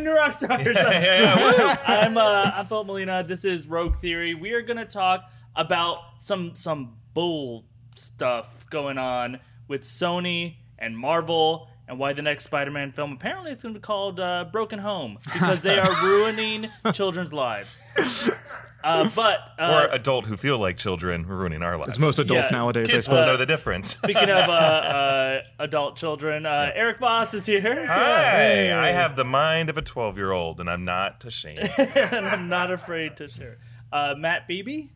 welcome to Rock Stars. I'm uh, I'm Philip Molina. This is Rogue Theory. We are gonna talk about some some bull stuff going on with Sony and Marvel and why the next Spider-Man film apparently it's going to be called uh, Broken Home because they are ruining children's lives. Uh, but uh, or adult who feel like children ruining our lives. It's most adults Yeah. nowadays, I Kids will suppose. know the difference. speaking of uh, uh, adult children, uh, Erik Voss is here, Hi, I have the mind of a 12 year old, and I'm not ashamed. and I'm not afraid to share. Uh, Matt Beebe.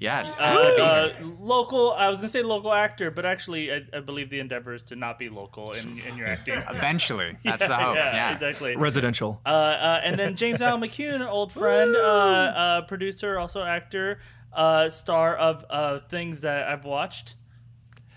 Yes. Uh, uh, local, I was gonna say local actor, but actually, I, I believe the endeavor is to not be local in, in your acting. Eventually. That's the hope. yeah, Yeah. exactly. Residential. Uh, uh, and then James Allen McCune, old friend, uh, uh, producer, also actor, uh, star of uh, things that I've watched.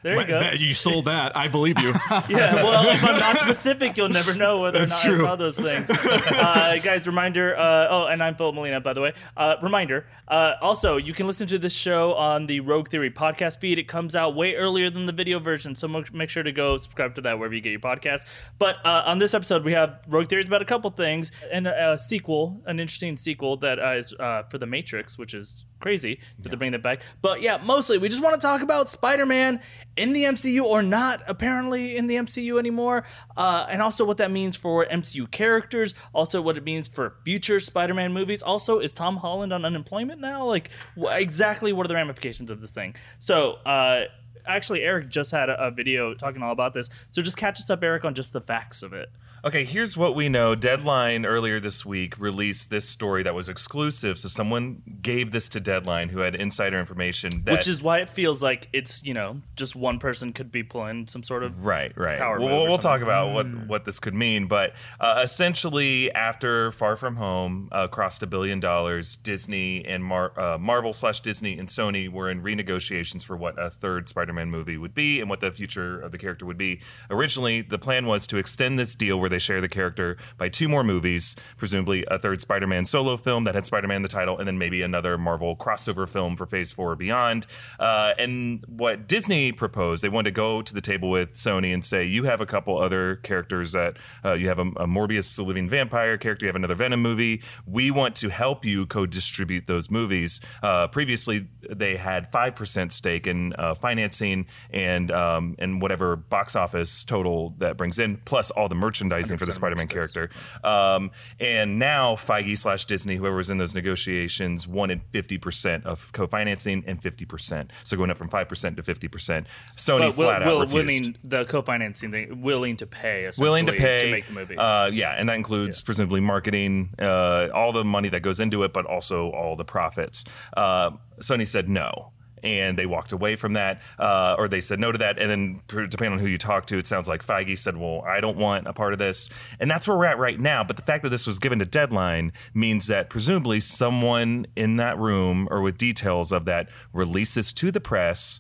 There you go. That- you sold that. I believe you. Yeah, well, if I'm not specific, you'll never know whether That's or not true. I saw those things. Uh, guys, reminder. Uh, oh, and I'm Philip Molina, by the way. Uh, reminder. Uh, also, you can listen to this show on the Rogue Theory podcast feed. It comes out way earlier than the video version, so make sure to go subscribe to that wherever you get your podcast. But uh, on this episode, we have Rogue Theories about a couple things and a, a sequel, an interesting sequel that uh, is uh, for The Matrix, which is crazy that they're bringing that back. But yeah, mostly we just want to talk about Spider-Man in the MCU or not apparently in the MCU anymore, uh, and also what that means for MCU characters. Also, what it means for future Spider-Man movies. Also, is Tom Holland on unemployment now? Like, wh- exactly what are the ramifications of this thing? So. uh Actually, Erik just had a, a video talking all about this. So just catch us up, Erik, on just the facts of it. Okay, here's what we know. Deadline earlier this week released this story that was exclusive. So someone gave this to Deadline who had insider information. That, Which is why it feels like it's, you know, just one person could be pulling some sort of Right, right. power We'll, we'll talk about what, what this could mean, but uh, essentially, after Far From Home uh, crossed a billion dollars, Disney and Mar- uh, Marvel slash Disney and Sony were in renegotiations for what a third Spider-Man movie would be and what the future of the character would be. Originally, the plan was to extend this deal where they share the character by two more movies, presumably a third Spider-Man solo film that had Spider-Man in the title, and then maybe another Marvel crossover film for Phase Four or beyond. Uh, and what Disney proposed, they wanted to go to the table with Sony and say, "You have a couple other characters that uh, you have a, a Morbius, the living vampire character. You have another Venom movie. We want to help you co-distribute those movies." Uh, previously, they had five percent stake in uh, financing and um, and whatever box office total that brings in, plus all the merchandising for the Spider-Man character. Um, and now Feige slash Disney, whoever was in those negotiations, wanted fifty percent of co-financing and fifty percent. So going up from five percent to fifty percent. Sony will, flat out will, refused. willing the co-financing thing, willing to pay, willing to pay to make the movie. Uh, yeah, and that includes presumably marketing, uh, all the money that goes into it, but also all the profits. Uh, Sony said no. And they walked away from that, uh, or they said no to that. And then, depending on who you talk to, it sounds like Feige said, "Well, I don't want a part of this." And that's where we're at right now. But the fact that this was given to deadline means that presumably someone in that room or with details of that releases to the press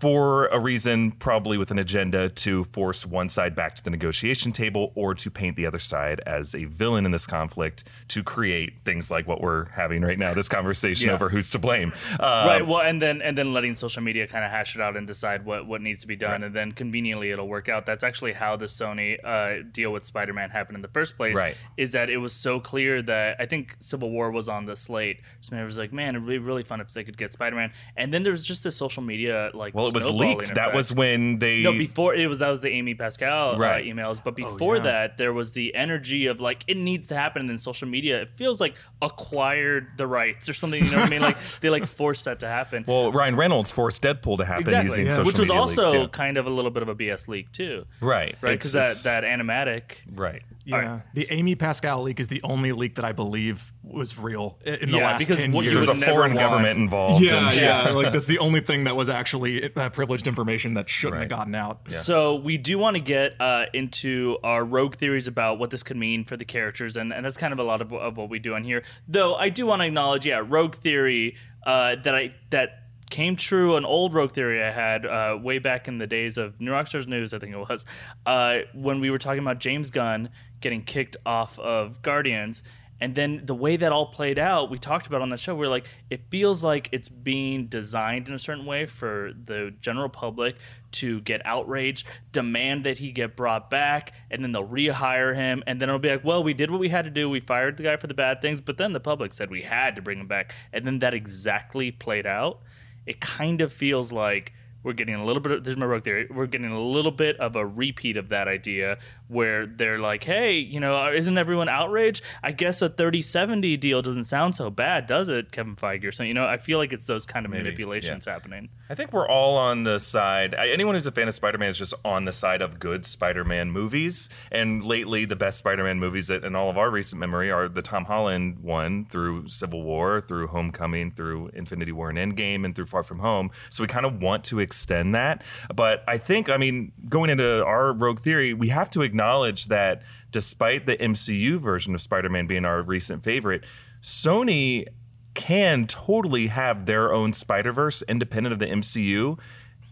for a reason, probably with an agenda to force one side back to the negotiation table or to paint the other side as a villain in this conflict to create things like what we're having right now this conversation Yeah. over who's to blame. Uh, right. Well, and then and then letting social media kind of hash it out and decide what what needs to be done, and then conveniently it'll work out. That's actually how the Sony uh, deal with Spider-Man happened in the first place. Right. Is that it was so clear that I think Civil War was on the slate. So it was like, man, it'd be really fun if they could get Spider-Man. And then there was just this social media like. well, it was leaked. That effect. was when they. No, before it was that was the Amy Pascal Right. uh, emails, but before yeah. that there was the energy of like it needs to happen, and then social media it feels like acquired the rights or something. You know what I mean? Like they like forced that to happen. well, Ryan Reynolds forced Deadpool to happen exactly, using social which was media also leaks, yeah. kind of a little bit of a BS leak too, right, right? Because that that animatic. right. Yeah. Alright. The Amy Pascal leak is the only leak that I believe was real in the Yeah, last because 10 what you years. There's a foreign want- government involved. yeah, and- yeah, Like that's the only thing that was actually uh, privileged information that shouldn't Right. have gotten out. So we do want to get uh, into our rogue theories about what this could mean for the characters, and, and that's kind of a lot of, of what we do on here. Though I do want to acknowledge, yeah, rogue theory uh, that I that came true. An old rogue theory I had uh, way back in the days of New Rockstars News, I think it was, uh, when we were talking about James Gunn getting kicked off of Guardians. And then the way that all played out, we talked about on the show, we are like, it feels like it's being designed in a certain way for the general public to get outraged, demand that he get brought back, and then they'll rehire him. And then it'll be like, well, we did what we had to do. We fired the guy for the bad things, but then the public said we had to bring him back. And then that exactly played out. It kind of feels like we're getting a little bit of, there's my rogue theory we're getting a little bit of a repeat of that idea where they're like hey you know uh, isn't everyone outraged i guess a 3070 deal doesn't sound so bad does it kevin feige or something you know i feel like it's those kind of Maybe, manipulations yeah. happening I think we're all on the side. Anyone who's a fan of Spider-Man is just on the side of good Spider-Man movies. And lately, the best Spider-Man movies that in all of our recent memory are the Tom Holland one through Civil War, through Homecoming, through Infinity War and Endgame, and through Far From Home. So we kind of want to extend that. But I think, I mean, going into our Rogue Theory, we have to acknowledge that despite the MCU version of Spider-Man being our recent favorite, Sony can totally have their own Spider Verse independent of the MCU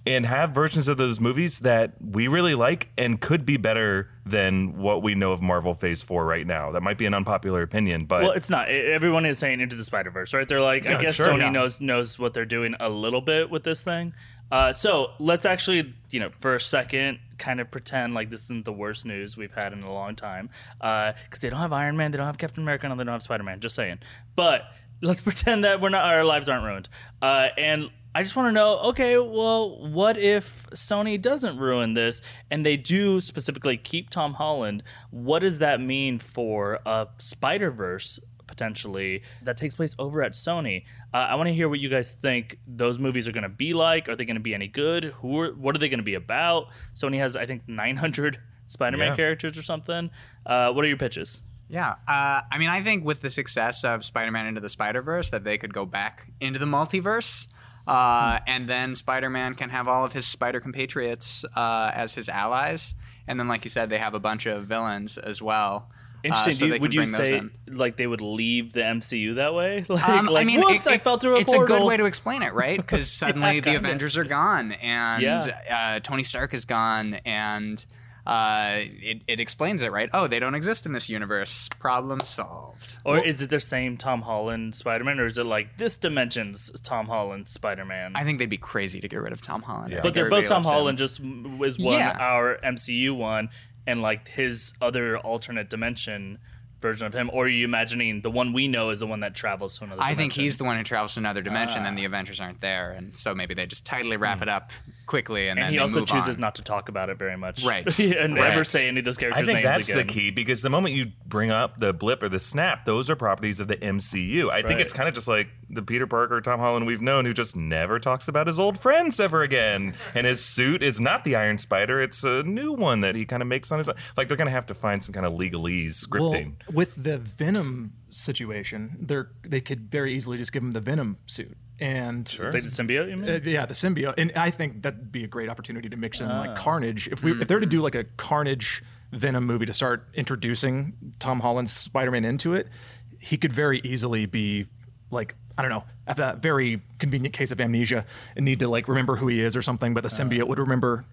and have versions of those movies that we really like and could be better than what we know of Marvel Phase 4 right now. That might be an unpopular opinion, but well it's not everyone is saying into the spider-verse right they're like i guess sure, sony yeah. knows knows what they're doing a little bit with this thing uh, so let's actually you know for a second kind of pretend like this isn't the worst news we've had in a long time because they don't have iron man they don't have captain america and they don't have spider-man just saying but let's pretend that we're not our lives aren't ruined uh, and I just want to know, okay, well, what if Sony doesn't ruin this and they do specifically keep Tom Holland? What does that mean for a Spider Verse potentially that takes place over at Sony? Uh, I want to hear what you guys think those movies are going to be like. Are they going to be any good? Who? Are, what are they going to be about? Sony has, I think, 900 Spider-Man Yeah. characters or something. Uh, what are your pitches? Yeah, uh, I mean, I think with the success of Spider-Man into the Spider-Verse, that they could go back into the multiverse, uh, and then Spider-Man can have all of his Spider compatriots uh, as his allies, and then, like you said, they have a bunch of villains as well. Uh, so you- would you say like they would leave the MCU that way? Like, Um, like I mean, whoops, it- I fell through a it's portal. a good way to explain it, right? Because suddenly the. Avengers are gone, and Yeah. uh, Tony Stark is gone, and uh, it, it explains it, right? Oh, they don't exist in this universe. Problem solved. Or is it the same Tom Holland Spider Man, or is it like this dimension's Tom Holland Spider Man? I think they'd be crazy to get rid of Tom Holland. I But they're both Tom loves him. Holland, just m- was one Yeah. our MCU one, and like his other alternate dimension version of him. Or are you imagining the one we know is the one that travels to another? I think he's the one who travels to another dimension, Ah. and the Avengers aren't there, and so maybe they just tidily wrap it up quickly, and. And then he they also move chooses on. not to talk about it very much, Right. and never say any of those characters' I think names that's again. the key because the moment you bring up the blip or the snap, those are properties of the MCU. I think it's kind of just like the Peter Parker, Tom Holland we've known who just never talks about his old friends ever again. And his suit is not the Iron Spider, it's a new one that he kind of makes on his own. Like they're going to have to find some kind of legalese scripting. Well, with the Venom situation, they they could very easily just give him the Venom suit. And Sure. Like the symbiote, you mean? Uh, yeah, the symbiote, and I think that'd be a great opportunity to mix in Ah. like Carnage. If we if they're to do like a Carnage Venom movie to start introducing Tom Holland's Spider-Man into it, he could very easily be like I don't know, have a very convenient case of amnesia and need to like remember who he is or something. But the Ah. symbiote would remember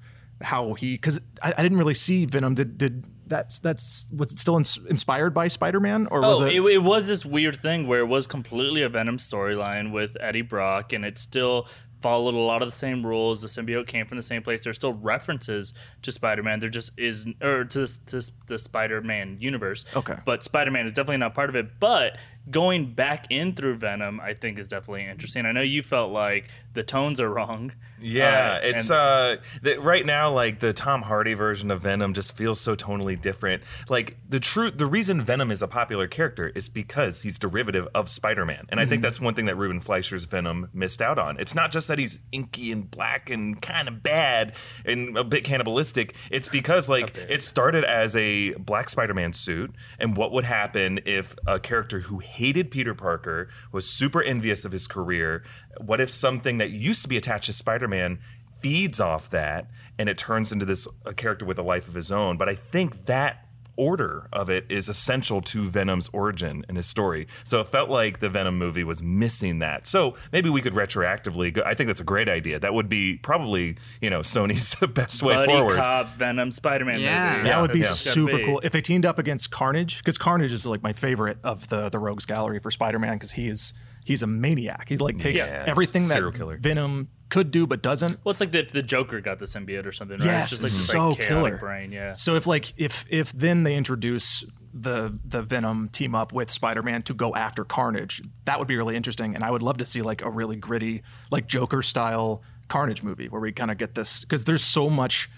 how he because I, I didn't really see Venom. Did did that's that's was it still ins- inspired by Spider-Man or was Oh, it? it, it was this weird thing where it was completely a Venom storyline with Eddie Brock, and it still followed a lot of the same rules. The symbiote came from the same place. There's still references to Spider-Man. There just is, or to, this- to the Spider-Man universe. Okay. but Spider-Man is definitely not part of it. But going back in through Venom, I think is definitely interesting. I know you felt like the tones are wrong. Yeah, Uh, it's and- uh the, right now like the Tom Hardy version of Venom just feels so tonally different. Like the true the reason Venom is a popular character is because he's derivative of Spider-Man. And I think that's one thing that Ruben Fleischer's Venom missed out on. It's not just that he's inky and black and kind of bad and a bit cannibalistic. It's because like it started as a black Spider-Man suit and what would happen if a character who hated Peter Parker was super envious of his career, what if something that used to be attached to Spider-Man feeds off that and it turns into this a character with a life of his own? But i think that order of it is essential to Venom's origin and his story. So it felt like the Venom movie was missing that. So maybe we could retroactively. Go, I think that's a great idea. That would be probably you know Sony's best way Buddy forward. cop Venom Spider-Man Yeah. movie. That would be It's super be. cool if they teamed up against Carnage, because Carnage is like my favorite of the the Rogues Gallery for Spider-Man, because he is he's a maniac. He like takes Yeah, everything that serial killer. Venom could do but doesn't. Well, it's like the, the Joker got the symbiote or something, right? Yes, it's just like it's so like, killer. brain, yeah. So if like if if then they introduce the the Venom team up with Spider-Man to go after Carnage, that would be really interesting. And I would love to see like a really gritty, like Joker style Carnage movie where we kind of get this because there's so much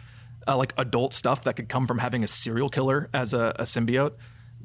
uh, like adult stuff that could come from having a serial killer as a, a symbiote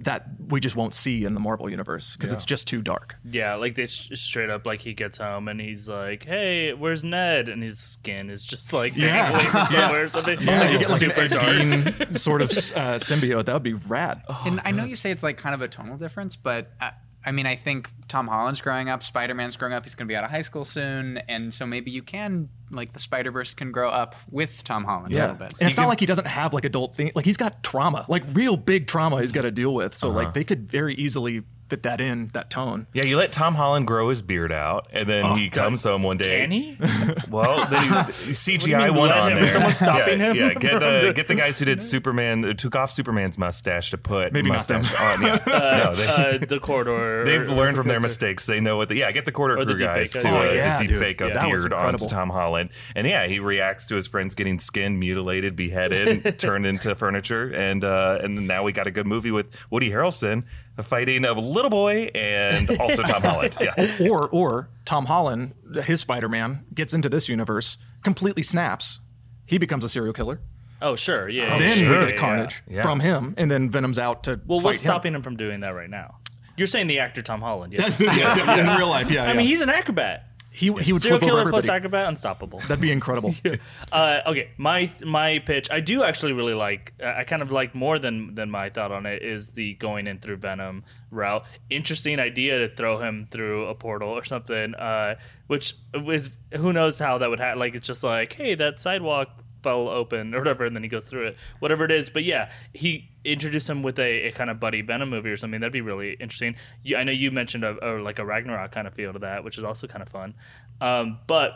that we just won't see in the Marvel universe because it's just too dark. Yeah, like they s- straight up like he gets home and he's like, "Hey, where's Ned?" And his skin is just like Yeah. dangling from somewhere or something. Yeah, like, just like super an dark. Ed sort of uh, symbiote. That would be rad. and I know you say it's like kind of a tonal difference, but uh, I mean, I think Tom Holland's growing up, Spider Man's growing up. He's going to be out of high school soon, and so maybe you can like the Spider Verse can grow up with Tom Holland a Yeah, little bit. and it's not like he doesn't have like adult thing. Like he's got trauma, like real big trauma he's got to deal with. So Uh-huh. like they could very easily fit that in that tone. Yeah, you let Tom Holland grow his beard out, and then he comes home one day. Can he? Well, then he, CGI mean, one on him? there. Is someone stopping yeah, him Yeah, get the the- get the guys who did Superman, uh, took off Superman's mustache to put Maybe not them. mustache on. Yeah. no, they, uh, the corridor. They've learned from their mistakes. They know what. The, yeah, get the Corridor Or the crew deep guys to guys. uh, Oh, yeah, the deep dude. fake a Yeah. Beard onto. Tom Holland, and yeah, he reacts to his friends getting skinned, mutilated, beheaded, turned into furniture, and uh, and now we got a good movie with Woody Harrelson fighting a little boy and also Tom Holland. Yeah. Or or Tom Holland, his Spider-Man gets into this universe, completely snaps. He becomes a serial killer. Oh, sure. Yeah. Oh, then yeah, we yeah, get. Carnage Yeah. from him, and then Venom's out to Well, fight what's him. stopping him from doing that right now? You're saying the actor Tom Holland. Yes. yeah, in real life, yeah. I mean, he's an acrobat. He he would Serial flip killer everybody. plus acrobat, unstoppable. That'd be incredible. Uh, okay, my my pitch. I do actually really like. I kind of like more than than my thought on it is the going in through Venom route. Interesting idea to throw him through a portal or something. Uh, which is who knows how that would happen. Like it's just like, hey, that sidewalk fell open or whatever, and then he goes through it. Whatever it is, but yeah, he introduced him with a, a kind of buddy Venom movie or something. That'd be really interesting. You, I know you mentioned a, a like a Ragnarok kind of feel to that, which is also kind of fun. Um, but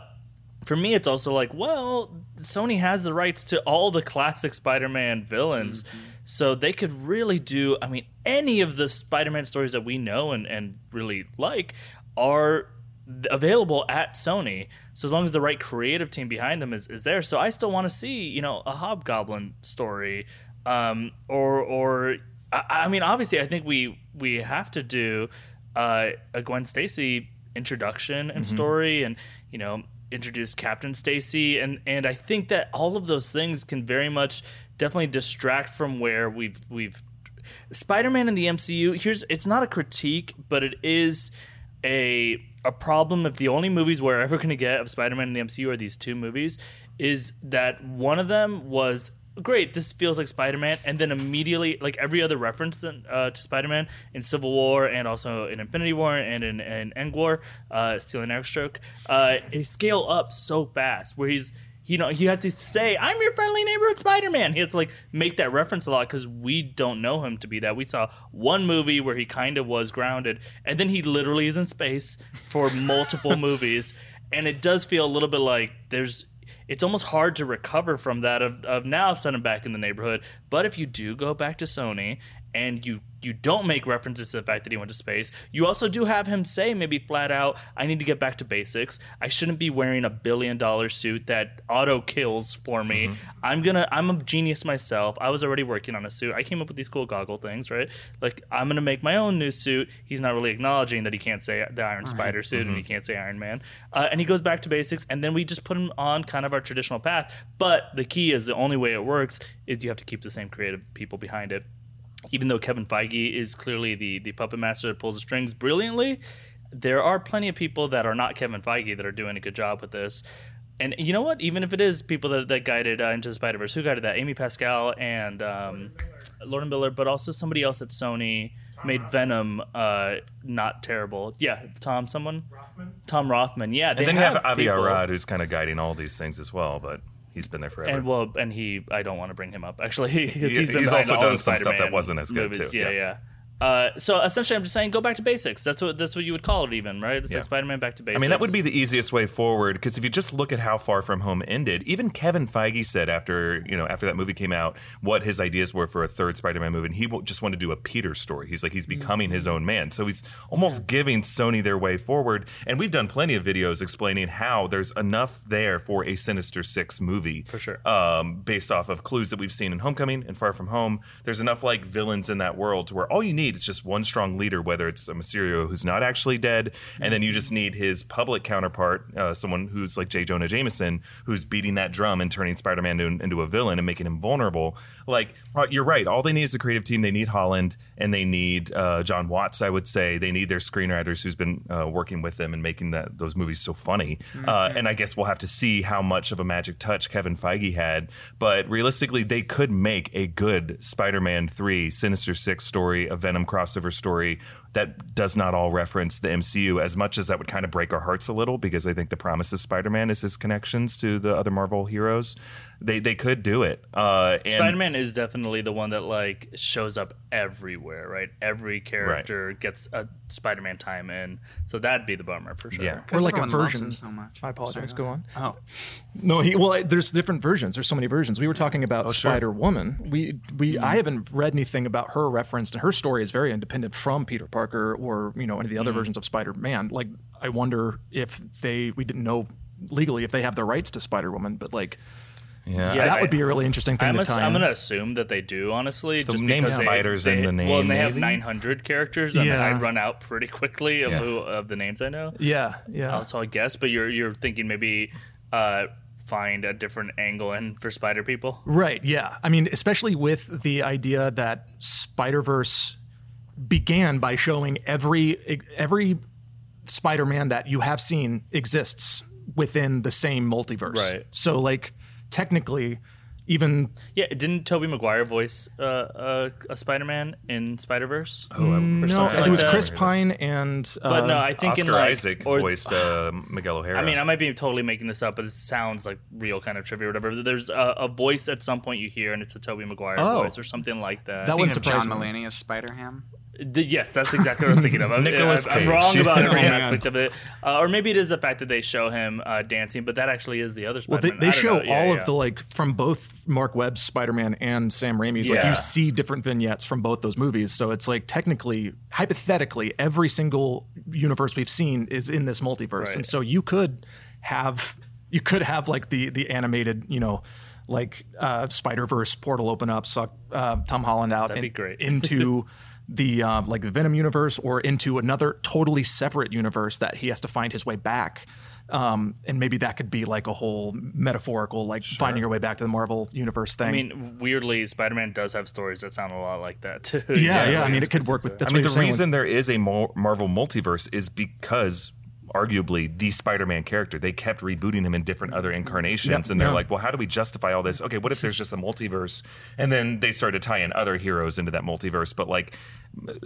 for me, it's also like, well, Sony has the rights to all the classic Spider-Man villains, so they could really do. I mean, any of the Spider-Man stories that we know and and really like are available at Sony. So as long as the right creative team behind them is, is there, so I still want to see you know a Hobgoblin story, um, or or I, I mean, obviously, I think we we have to do uh, a Gwen Stacy introduction and story, and you know introduce Captain Stacy, and and I think that all of those things can very much definitely distract from where we've we've Spider-Man in the MCU. Here's it's not a critique, but it is a a problem if the only movies we're ever going to get of Spider-Man in the MCU are these two movies is that one of them was great this feels like Spider-Man and then immediately like every other reference uh, to Spider-Man in Civil War and also in Infinity War and in, in End War uh, Stealing Airstrike uh, they scale up so fast where he's you know, he has to say, "I'm your friendly neighborhood Spider-Man." He has to like make that reference a lot because we don't know him to be that. We saw one movie where he kind of was grounded, and then he literally is in space for multiple movies, and it does feel a little bit like there's. It's almost hard to recover from that of, of now send him back in the neighborhood. But if you do go back to Sony and you you don't make references to the fact that he went to space. You also do have him say maybe flat out, I need to get back to basics. I shouldn't be wearing a billion dollar suit that auto kills for me. I'm gonna I'm a genius myself. I was already working on a suit. I came up with these cool goggle things, right? Like I'm gonna make my own new suit. He's not really acknowledging that he can't say the Iron Spider suit and he can't say Iron Man. Uh, and he goes back to basics, and then we just put him on kind of our traditional path. But the key is the only way it works is you have to keep the same creative people behind it even though Kevin Feige is clearly the the puppet master that pulls the strings brilliantly, there are plenty of people that are not Kevin Feige that are doing a good job with this. And you know what? Even if it is people that, that guided uh, Into the Spider Verse, who guided that? Amy Pascal and um, Lord and Miller, but also somebody else at Sony made Venom uh, not terrible. Yeah, Tom, someone, Rothman? Tom Rothman. Yeah, they And then you have Avi people- Arad, who's kind of guiding all these things as well. But He's been there forever. And well, and he, I don't want to bring him up Actually, he, He- he's been he's also done some stuff that wasn't as good, movies. too. Yeah, Yeah. Yeah. Uh, so essentially, I'm just saying, go back to basics. That's what that's what you would call it, even right? It's Yeah. like Spider-Man back to basics. I mean, that would be the easiest way forward because if you just look at how Far From Home ended, even Kevin Feige said after you know after that movie came out what his ideas were for a third Spider-Man movie, and he just wanted to do a Peter story. He's like he's becoming his own man, so he's almost giving Sony their way forward. And we've done plenty of videos explaining how there's enough there for a Sinister Six movie For sure. um, based off of clues that we've seen in Homecoming and Far From Home. There's enough like villains in that world to where all you need is just one strong leader, whether it's a Mysterio who's not actually dead, and then you just need his public counterpart, uh, someone who's like J. Jonah Jameson, who's beating that drum and turning Spider-Man into, into a villain and making him vulnerable. Like uh, you're right, all they need is a creative team. They need Holland and they need uh, Jon Watts. I would say they need their screenwriters who's been uh, working with them and making that those movies so funny. Uh, and I guess we'll have to see how much of a magic touch Kevin Feige had. But realistically, they could make a good Spider-Man three, Sinister Six story, a Venom crossover story that does not all reference the MCU. As much as that would kind of break our hearts a little, because I think the promise of Spider-Man is his connections to the other Marvel heroes. They they could do it. Uh, Spider-Man is definitely the one that like shows up everywhere, right? Every character gets a Spider-Man time in, so that'd be the bummer for sure. Yeah. or 'Cause like a everyone loves version. him so much. I apologize. Sorry, go on. Oh, No, he well, there's different versions. There's so many versions. We were talking about sure. Spider Woman. We we I haven't read anything about her referenced, and her story is very independent from Peter Parker or you know any of the other versions of Spider Man. Like I wonder if they we didn't know legally if they have the rights to Spider Woman, but like yeah, Yeah, that I- would be a really interesting thing I'm, to ass- tie I'm in. gonna assume that they do, honestly. just name because they- spiders they, in the name, Well, and they have 900 characters, and Yeah. I'd run out pretty quickly of Yeah. who of the names I know. yeah, yeah. So I guess, but you're you're thinking maybe uh, find a different angle in for Spider people. Right. Yeah. I mean, especially with the idea that Spider Verse began by showing every every Spider Man that you have seen exists within the same multiverse. Right. So, like, technically, even Yeah, didn't Tobey Maguire voice uh, uh, a Spider-Man in Spider-Verse? Oh, I- no, something it was that. Chris Pine and uh, But no, I think Oscar in like Isaac or, voiced uh, Miguel O'Hara. I mean, I might be totally making this up, but it sounds like real kind of trivia or whatever. There's a, a voice at some point you hear, and it's a Tobey Maguire Oh. voice or something like that. That Thinking wouldn't John me. Mulaney as Spider Ham. The- yes, that's exactly what I was thinking of. I'm, Nicolas I'm, I'm wrong about every Oh, aspect of it, uh, or maybe it is the fact that they show him uh, dancing, but that actually is the other Well, Spider-Man. they, they show know. All yeah. of the like from both Marc Webb's Spider-Man and Sam Raimi's. Like you see different vignettes from both those movies, so it's like technically, hypothetically, every single universe we've seen is in this multiverse, Right. and so you could have you could have like the the animated, you know. Like uh, Spider Verse portal open up, suck uh, Tom Holland out That'd be and- great. into the um, like the Venom universe or into another totally separate universe that he has to find his way back. Um, and maybe that could be like a whole metaphorical, like finding your way back to the Marvel universe thing. I mean, weirdly, Spider-Man does have stories that sound a lot like that too. yeah, yeah. I mean, it could work with. specific. That's I mean, the you're reason there is a Marvel multiverse is because arguably the Spider-Man character. They kept rebooting him in different other incarnations Yep, and they're yeah. like well how do we justify all this? Okay what if there's just a multiverse? And then they started to tie in other heroes into that multiverse but like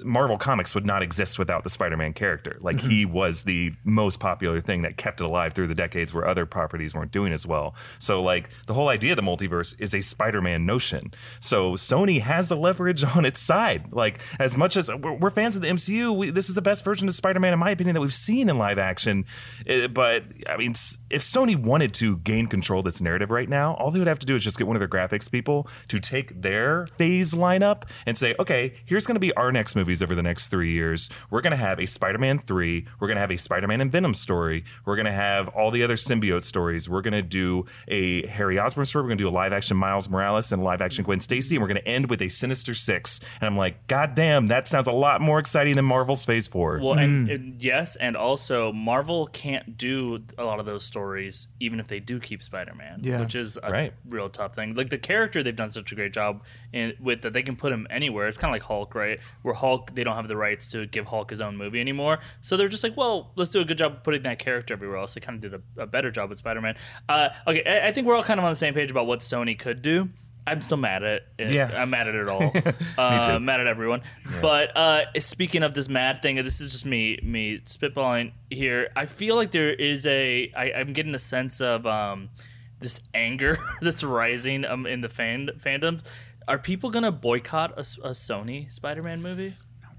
Marvel Comics would not exist without the Spider-Man character. Like Mm-hmm. he was the most popular thing that kept it alive through the decades where other properties weren't doing as well. So like the whole idea of the multiverse is a Spider-Man notion. So Sony has the leverage on its side. Like as much as we're, we're fans of the MCU we, this is the best version of Spider-Man in my opinion that we've seen in live action Uh, but I mean if Sony wanted to gain control of this narrative right now all they would have to do is just get one of their graphics people to take their phase lineup and say okay here's going to be our next movies over the next three years. We're going to have a Spider-Man 3 we're going to have a Spider-Man and Venom story. We're going to have all the other symbiote stories. We're going to do a Harry Osborn story. We're going to do a live action Miles Morales and a live action Gwen Stacy and we're going to end with a Sinister Six. And I'm like god damn that sounds a lot more exciting than Marvel's Phase 4 Well, and, and yes, and also Marvel can't do a lot of those stories, even if they do keep Spider-Man, Yeah. which is a Right. real tough thing. Like the character, they've done such a great job in with that they can put him anywhere. It's kind of like Hulk, right? Where Hulk, they don't have the rights to give Hulk his own movie anymore, so they're just like, well, let's do a good job of putting that character everywhere else. They kind of did a, a better job with Spider-Man. Uh, okay, I, I think we're all kind of on the same page about what Sony could do. I'm still mad at it. Yeah. I'm mad at it all. uh, Mad at everyone. But uh, speaking of this mad thing, this is just me me spitballing here. I feel like there is a. I, I'm getting a sense of um, this anger that's rising um, in the fan fandoms. Are people gonna boycott a Sony Spider-Man movie?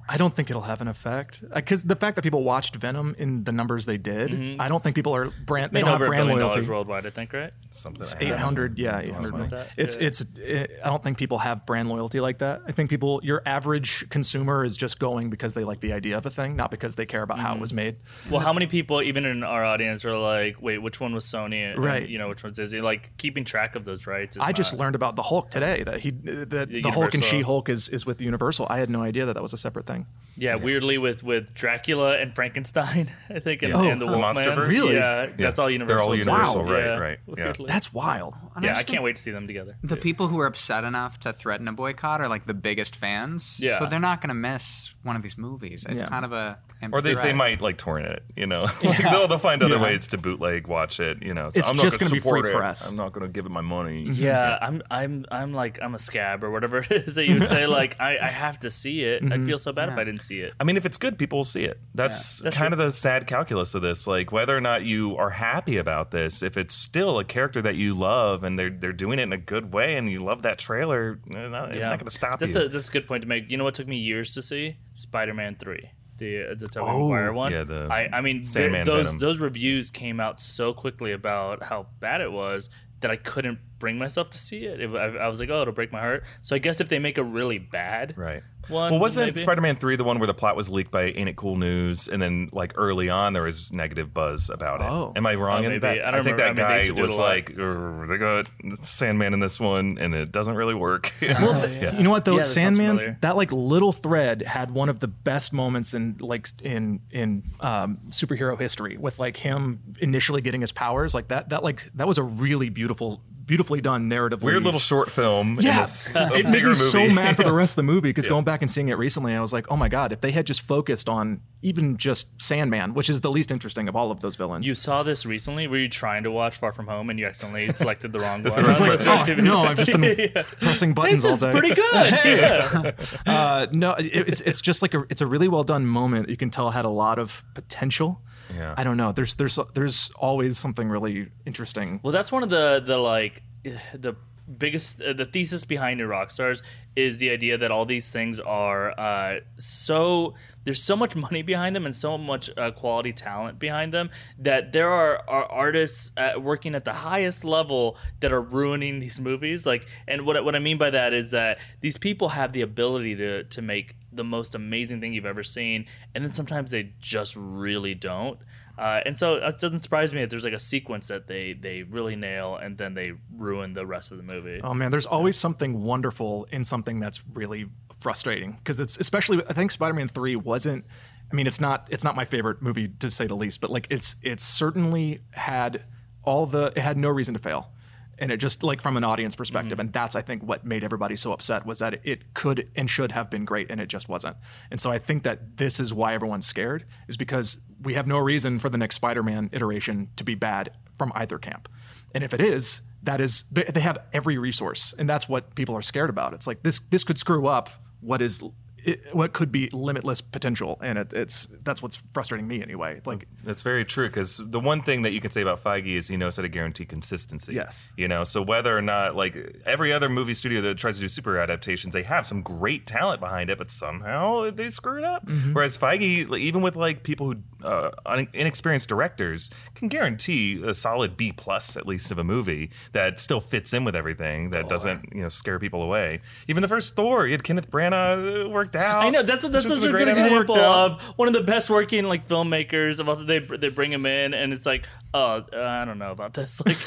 I don't think it'll have an effect uh, because the fact that people watched Venom in the numbers they did, mm-hmm. I don't think people are brand. They Made don't have over a brand loyalty. worldwide, I think, right? Something like Eight yeah, eight hundred like It's yeah. it's. It, I don't think people have brand loyalty like that. I think people, your average consumer, is just going because they like the idea of a thing, not because they care about how it was mm-hmm. made. Well, how many people, even in our audience, are like, "Wait, which one was Sony? And, Right. You know, which one's Disney? Like keeping track of those rights. Is I just learned about the Hulk today that he that the, Hulk and She Hulk is is with Universal. I had no idea that that was a separate thing going. Yeah, weirdly with with Dracula and Frankenstein, I think, and, Yeah. and the Oh, Wolfman. Monsterverse? Really? Yeah, Yeah. that's all Universal. They're all. Universal, Wow. right, Yeah, right, yeah. That's wild. yeah, I can't wait to see them together. The people who are upset enough to threaten a boycott are like the biggest fans. Yeah. So they're not going to miss one of these movies. It's Yeah. kind of a. Or they, empty they might like torrent it, you know. Like, they'll, they'll find other Yeah. ways to bootleg watch it, you know. So It's I'm not just gonna gonna be free it. press. I'm not going to give it my money. Yeah, I'm I'm I'm like I'm a scab or whatever it is that you would say. Like I, I have to see it. I'd feel so bad if I didn't see it. I mean, if it's good, people will see it. That's, That's kind of the sad calculus of this. Like whether or not you are happy about this, if it's still a character that you love and they're they're doing it in a good way, and you love that trailer, eh, no, it's not going to stop that's you. A, that's a good point to make. You know what took me years to see? Spider-Man Three. The, uh, the Tobey Oh, Maguire one. yeah, the I, I mean, Sandman those Venom. those reviews came out so quickly about how bad it was that I couldn't bring myself to see it. It- I, I was like, oh, it'll break my heart. So I guess if they make a really bad Right. one, well, wasn't maybe? Spider-Man Three the one where the plot was leaked by Ain't It Cool News, and then like early on there was negative buzz about it? Oh. Am I wrong Oh, in that? I don't think remember. that I mean, guy used to do it was like, "Urgh, "They got Sandman in this one, and it doesn't really work." Well, th- you know what though, Yeah, Sandman, familiar. that like little thread had one of the best moments in like in in um, superhero history with like him initially getting his powers like that. That like that was a really beautiful, beautifully done narrative. Weird little short film. in Yeah, a it made bigger me so mad for the rest of the movie because going back and seeing it recently, I was like, oh my god, if they had just focused on even just Sandman, which is the least interesting of all of those villains. You saw this recently? Were you trying to watch Far From Home and you accidentally selected the wrong one? wrong It's one. oh, no, I've just been pressing buttons This is all day. pretty good. Yeah. Uh, no, it, it's it's just like a it's a really well done moment. You can tell had a lot of potential. Yeah. I don't know. There's there's there's always something really interesting. Well, that's one of the the like the biggest uh, the thesis behind New Rockstars is the idea that all these things are uh, so there's so much money behind them and so much uh, quality talent behind them that there are, are artists uh, working at the highest level that are ruining these movies like and what, I- what i mean by that is that these people have the ability to to make the most amazing thing you've ever seen and then sometimes they just really don't uh, and so it doesn't surprise me that there's like a sequence that they they really nail and then they ruin the rest of the movie. Oh man, there's always something wonderful in something that's really frustrating because it's especially I think Spider-Man 3 wasn't I mean it's not it's not my favorite movie to say the least, but like it's it's certainly had all the it had no reason to fail. And it just like from an audience perspective, mm-hmm. and that's I think what made everybody so upset was that it could and should have been great, and it just wasn't. And so I think that this is why everyone's scared, is because we have no reason for the next Spider-Man iteration to be bad from either camp. And if it is, that is they, they have every resource, and that's what people are scared about. It's like this this could screw up what is it, what could be limitless potential, and it, it's that's what's frustrating me anyway. Like That's very true because the one thing that you can say about Feige is he knows how to guarantee consistency. Yes. You know, so whether or not, like every other movie studio that tries to do super adaptations, they have some great talent behind it, but somehow they screw it up. Mm-hmm. Whereas Feige, even with like people who, uh, inexperienced directors, can guarantee a solid B plus at least of a movie that still fits in with everything, that doesn't, you know, scare people away. Even the first Thor, you had Kenneth Branagh uh, worked out. I know that's that's such a great good example of one of the best working like filmmakers. Of all they they bring him in and it's like, oh, uh, I don't know about this. Like,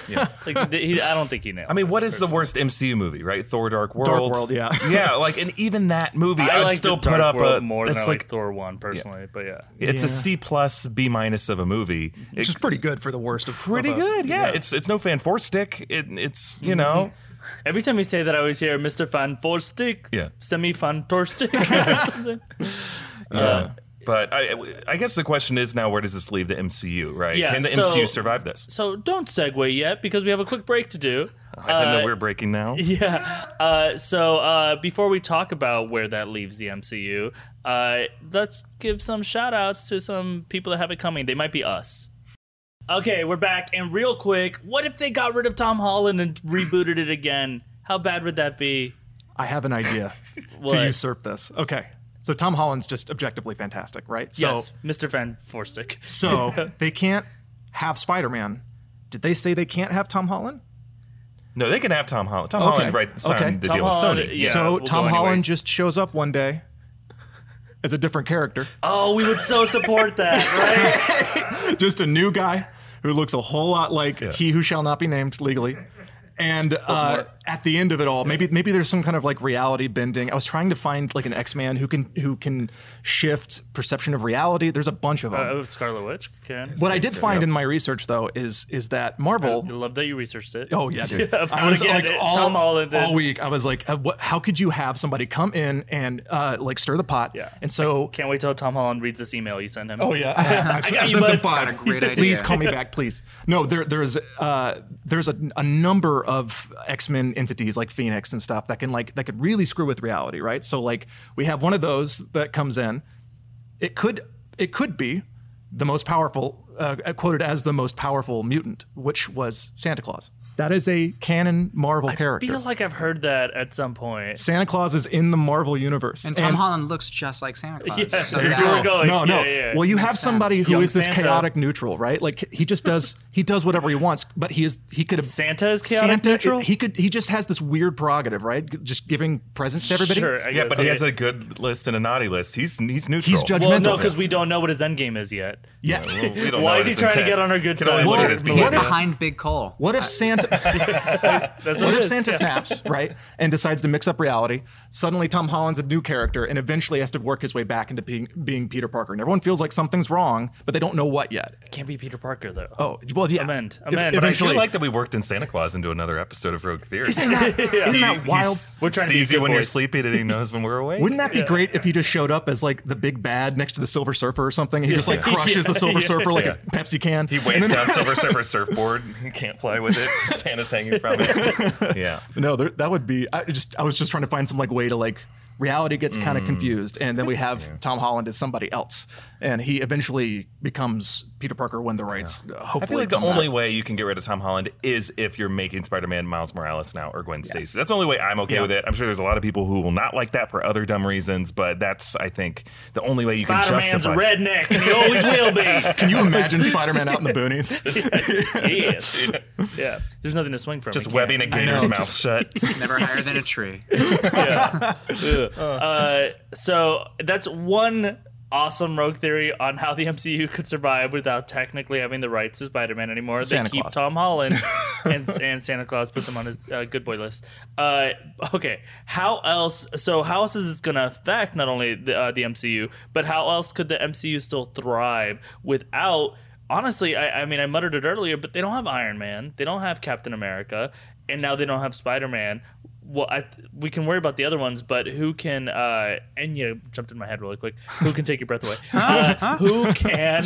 like he, I don't think he nailed. I mean, it, what is the worst MCU movie, right? Thor: Dark World. Dark World, yeah. yeah. Like, and even that movie, I I'd still put Dark up World a more than It's I like like Thor one personally, but yeah. it's a Yeah. C plus B minus of a movie. which is pretty good for the worst of pretty of a- good. Yeah. It's it's no fan four stick. It, it's you know. Every time you say that, I always hear Mr. Fan Four Stick, Yeah. Semi Fan Tor Stick. or something. Uh, but I, I guess the question is now, where does this leave the MCU? Right? Yeah, Can the so- MCU survive this? so don't segue yet because we have a quick break to do. I didn't Uh, know we're breaking now. Yeah. Uh, so uh, before we talk about where that leaves the MCU, uh, let's give some shout outs to some people that have it coming. They might be us. Okay, we're back. And real quick, what if they got rid of Tom Holland and rebooted it again? How bad would that be? I have an idea to usurp this. Okay. So Tom Holland's just objectively fantastic, right? So yes, Mr. Van Forstick. so they can't have Spider-Man. Did they say they can't have Tom Holland? No, they can have Tom Holland. Tom Okay. Holland right signed Okay. the Tom deal with Sony. yeah. so we'll go Tom anyways. Holland just shows up one day as a different character, Oh, we would so support that, right? just a new guy who looks a whole lot like he who shall not be named legally. And uh, at the end of it all, maybe maybe there's some kind of like reality bending. I was trying to find like an X Man who can who can shift perception of reality. There's a bunch of them. Oh, Scarlet Witch can. what I did find in my research though is is that Marvel I love that you researched it. Oh yeah, dude. Yeah, I was like it- all, Tom Holland all week. I was like, uh, what, how could you have somebody come in and uh, like stir the pot? Yeah. And so, Can't wait till Tom Holland reads this email you send him. oh yeah, I, have, I've, got I've you, sent him five. A great idea. Please call me back, please. No, there there's uh, there's a, a number of X Men entities like Phoenix and stuff that can like that could really screw with reality, right? So like we have one of those that comes in. It could it could be the most powerful, uh, quoted as the most powerful mutant, which was Santa Claus. That is a canon Marvel character. I feel like I've heard that at some point. Santa Claus is in the Marvel universe. And Tom Holland looks just like Santa Claus. Yeah, so there's that- where we're going. No, no. Yeah, yeah. Well, you have somebody sense. who Young is this Santa. chaotic neutral, right? Like he just does he does whatever he wants, but he is he could have Santa is chaotic Santa, neutral? He could he just has this weird prerogative, right? Just giving presents to everybody. Sure, I Yeah, guess. but he has a good list and a naughty list. He's he's neutral. He's judgmental. Well, no, because we don't know what his end game is yet. Yeah. Well, we don't Why know is he his trying to get on our good Can side? look What at if- He's behind Big Cole. What if Santa That's what, What if is, Santa yeah. snaps, right, and decides to mix up reality? Suddenly, Tom Holland's a new character, and eventually has to work his way back into being, being Peter Parker. And everyone feels like something's wrong, but they don't know what yet. Can't be Peter Parker though. Oh, well, yeah. Amend. Ev- Amend. But I Eventually, do like that we worked in Santa Claus into another episode of Rogue Theory. isn't that, isn't that wild? We're trying to be sees good you when you're boys. sleepy that he knows when we're awake. Wouldn't that be great if he just showed up as like the big bad next to the Silver Surfer or something? He just like crushes the Silver Yeah. Surfer like Yeah. a Pepsi can. he weighs down Silver Surfer's surfboard. He can't fly with it. Santa's hanging from it. Yeah. No, there, that would be. I just I was just trying to find some like way to like reality gets kind Mm. of confused, and then we have Tom Holland as somebody else, and he eventually becomes Peter Parker when the rights uh, hopefully. I feel like the only way you can get rid of Tom Holland is if you're making Spider-Man Miles Morales now or Gwen Stacy. That's the only way I'm okay with it. I'm sure there's a lot of people who will not like that for other dumb reasons, but that's I think the only way you can justify. Spider-Man's a justify. redneck, and he always will be. Can you imagine Spider-Man out in the boonies? he is. Yeah. There's nothing to swing from. Just webbing a can't. gator's mouth shut. Never higher than a tree. Uh, so that's one awesome rogue theory on how the MCU could survive without technically having the rights to Spider-Man anymore. Santa they keep Claus. Tom Holland, and, and Santa Claus puts him on his uh, good boy list. Uh, okay, how else? So how else is this going to affect not only the, uh, the MCU, but how else could the MCU still thrive without? Honestly, I, I mean, I muttered it earlier, but they don't have Iron Man, they don't have Captain America, and now they don't have Spider Man well, I, we can worry about the other ones, but who can? Uh, and you jumped in my head really quick. Who can take your breath away? Uh, who can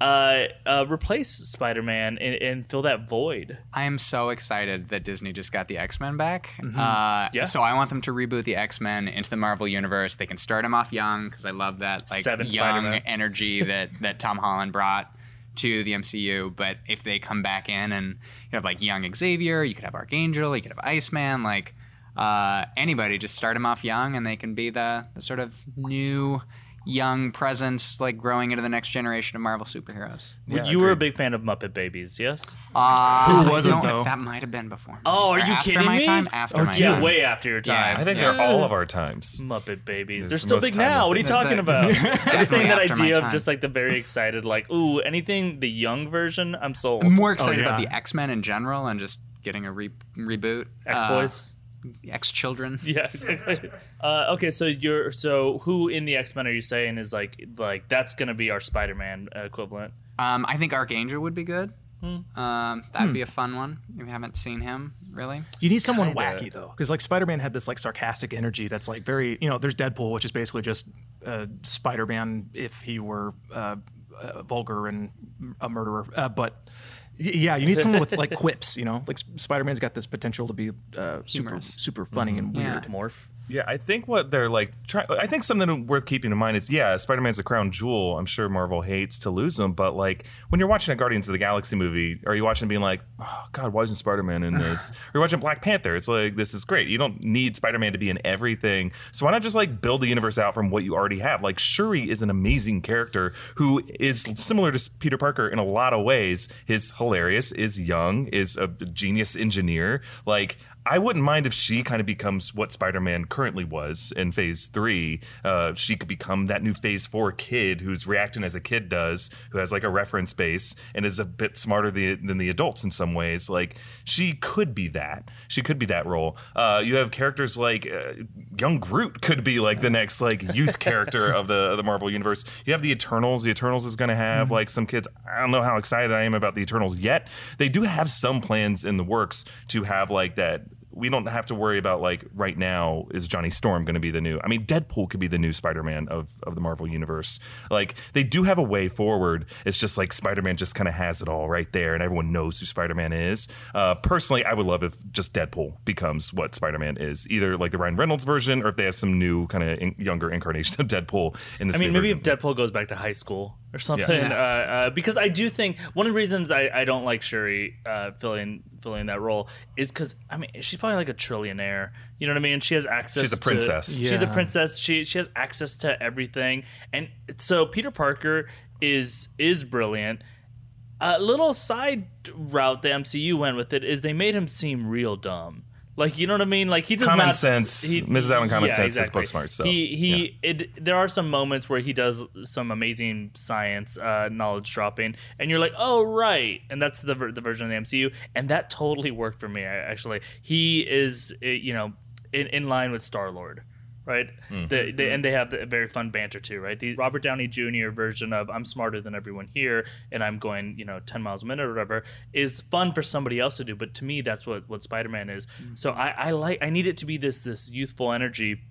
uh, uh, replace Spider-Man and, and fill that void? I am so excited that Disney just got the X Men back. Uh, Mm-hmm. Yeah. So I want them to reboot the X Men into the Marvel universe. They can start them off young because I love that like Seven young Spider-Man. energy that that Tom Holland brought to the MCU. But if they come back in and you have like young Xavier, you could have Archangel, you could have Iceman, like uh, anybody, just start them off young and they can be the, the sort of new young presence like growing into the next generation of Marvel superheroes. you were a big fan of Muppet Babies, yes? Uh, Who wasn't, though? That might have been before. me. Oh, are Or you after kidding my me? Time? After Oh, my. Yeah, time. way after your time. I think Yeah. they're all of our times. Muppet Babies. There's They're still most big now. What are you talking Is about? I'm just saying that idea of just like the very excited, like, ooh, anything the young version, I'm sold. I'm more excited Oh, yeah. about the X Men in general and just getting a re- reboot. X Boys. uh, X Children. Yeah, exactly. Uh, okay, so you're so who in the X Men are you saying is like like that's gonna be our Spider Man equivalent? Um, I think Archangel would be good. Hmm. Um, that'd be a fun one. If you haven't seen him, really. You need someone Kinda. wacky though, because like Spider-Man had this like sarcastic energy that's like very, you know, there's Deadpool, which is basically just uh, Spider-Man if he were uh, uh, vulgar and a murderer. Uh, but y- yeah, you need someone with like quips, you know, like S- Spider-Man's got this potential to be uh, super Humorous. super funny and Yeah. weird. Morph. Yeah, I think what they're like. Try, I think something worth keeping in mind is, yeah, Spider Man's a crown jewel. I'm sure Marvel hates to lose him, but like when you're watching a Guardians of the Galaxy movie, are you watching being like, oh God, why isn't Spider Man in this? or you're watching Black Panther, it's like this is great. You don't need Spider Man to be in everything, so why not just like build the universe out from what you already have? Like Shuri is an amazing character who is similar to Peter Parker in a lot of ways. Is hilarious, is young, is a genius engineer. Like I wouldn't mind if she kind of becomes what Spider Man currently was in Phase Three. Uh, she could become that new Phase Four kid who's reacting as a kid does, who has like a reference base and is a bit smarter the, than the adults in some ways. Like she could be that. She could be that role. Uh, you have characters like uh, young Groot could be like the next like youth character of the of the Marvel universe. You have the Eternals. The Eternals is going to have mm-hmm. like some kids. I don't know how excited I am about the Eternals yet. They do have some plans in the works to have like that we don't have to worry about like right now is Johnny Storm going to be the new. I mean, Deadpool could be the new Spider-Man of of the Marvel universe. Like they do have a way forward. It's just like Spider-Man just kind of has it all right there, and everyone knows who Spider-Man is. Uh, personally, I would love if just Deadpool becomes what Spider-Man is, either like the Ryan Reynolds version, or if they have some new kind of in- younger incarnation of Deadpool in this. I mean, maybe version. if Deadpool goes back to high school or something. Yeah. Uh, uh, because I do think one of the reasons I, I don't like Shuri uh, filling filling that role is because I mean she's probably like a trillionaire. You know what I mean? She has access. She's a princess. To, yeah. She's a princess. She she has access to everything, and so Peter Parker is is brilliant. A little side route the MCU went with it is they made him seem real dumb. Like you know what I mean? Like he does common not, sense. He, Mrs. Allen common yeah, sense exactly. is book smart. So he he yeah. it, there are some moments where he does some amazing science uh, knowledge dropping, and you're like, oh right, and that's the the version of the MCU, and that totally worked for me. Actually, he is eh, you know in, in line with Star Lord right? The, they, and they have a very fun banter too, right? The Robert Downey Jr. version of "I'm smarter than everyone here" and I'm going, you know, 10 miles a minute or whatever is fun for somebody else to do, but to me, that's what what Spider Man is. Mm-hmm. So I, I like I need it to be this this youthful energy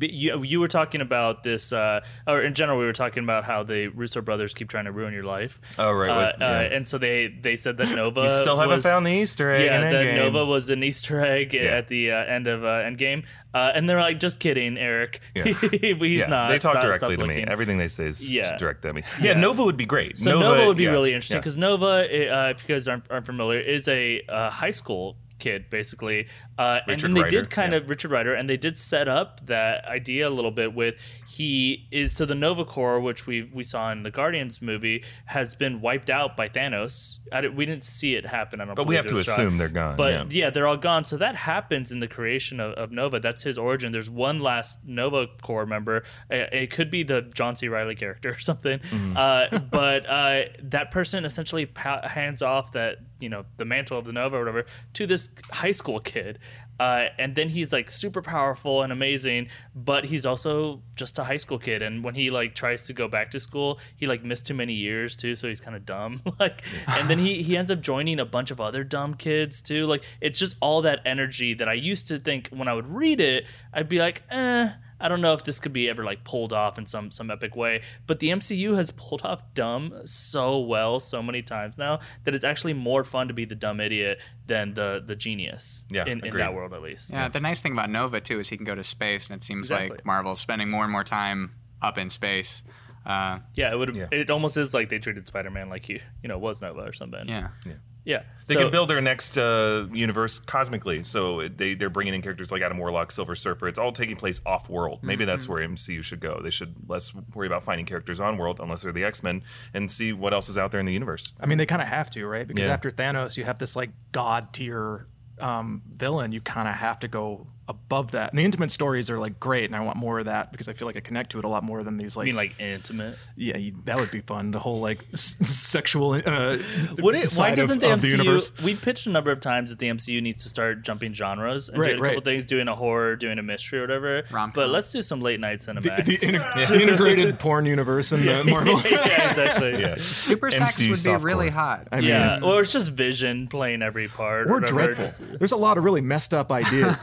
you, you were talking about this, uh, or in general, we were talking about how the Russo brothers keep trying to ruin your life. Oh right, uh, yeah. uh, and so they they said that Nova. you still haven't was, found the Easter egg. Yeah, that Nova was an Easter egg yeah. at the uh, end of uh, Endgame, uh, and they're like, "Just kidding, Erik. Yeah. He's not." They talk stop, directly stop to me. Everything they say is Yeah. direct to me. Yeah, Nova would be great. So Nova, would be really interesting because Nova, uh, if you guys aren't, aren't familiar, is a uh, high school kid basically uh, and then they did kind yeah. of richard Rider, and they did set up that idea a little bit with he is so the nova corps which we we saw in the guardians movie has been wiped out by thanos did, we didn't see it happen i don't but we have to assume shot. they're gone but yeah. yeah. they're all gone so that happens in the creation of, of nova that's his origin there's one last nova corps member it, it could be the john c reilly character or something mm-hmm. uh, but uh, that person essentially pa- hands off that you know the mantle of the nova or whatever to this high school kid uh, and then he's like super powerful and amazing but he's also just a high school kid and when he like tries to go back to school he like missed too many years too so he's kind of dumb like and then he he ends up joining a bunch of other dumb kids too like it's just all that energy that i used to think when i would read it i'd be like eh I don't know if this could be ever like pulled off in some some epic way, but the MCU has pulled off dumb so well so many times now that it's actually more fun to be the dumb idiot than the the genius. Yeah, in, in that world at least. Yeah, the nice thing about Nova too is he can go to space, and it seems Exactly. like Marvel's spending more and more time up in space. Uh, Yeah, it would. Yeah. It almost is like they treated Spider Man like he, you know, was Nova or something. yeah. yeah. Yeah, they So- could build their next uh, universe cosmically, so they they're bringing in characters like Adam Warlock, Silver Surfer. It's all taking place off world. Maybe that's Mm-hmm. where MCU should go. They should less worry about finding characters on world, unless they're the X Men, and see what else is out there in the universe. I mean, they kind of have to, right? Because Yeah. after Thanos, you have this like god tier um, villain. You kind of have to go above that. And the intimate stories are like great, and I want more of that because I feel like I connect to it a lot more than these I like. mean, like intimate. yeah, you, that would be fun. The whole like s- sexual. Uh, Would it, why side doesn't of, the MCU? the universe. we pitched a number of times that the MCU needs to start jumping genres and Right, doing a couple right. things, doing a horror, doing a mystery, or whatever. Rom-com. But let's do some late night The, Cinemax. the integ- the integrated porn universe in the Marvel. yeah, exactly. Yeah, Super sex MCU would be softcore. really hot. I mean, Yeah, or it's just Vision playing every part, or whatever, dreadful. just- There's a lot of really messed up ideas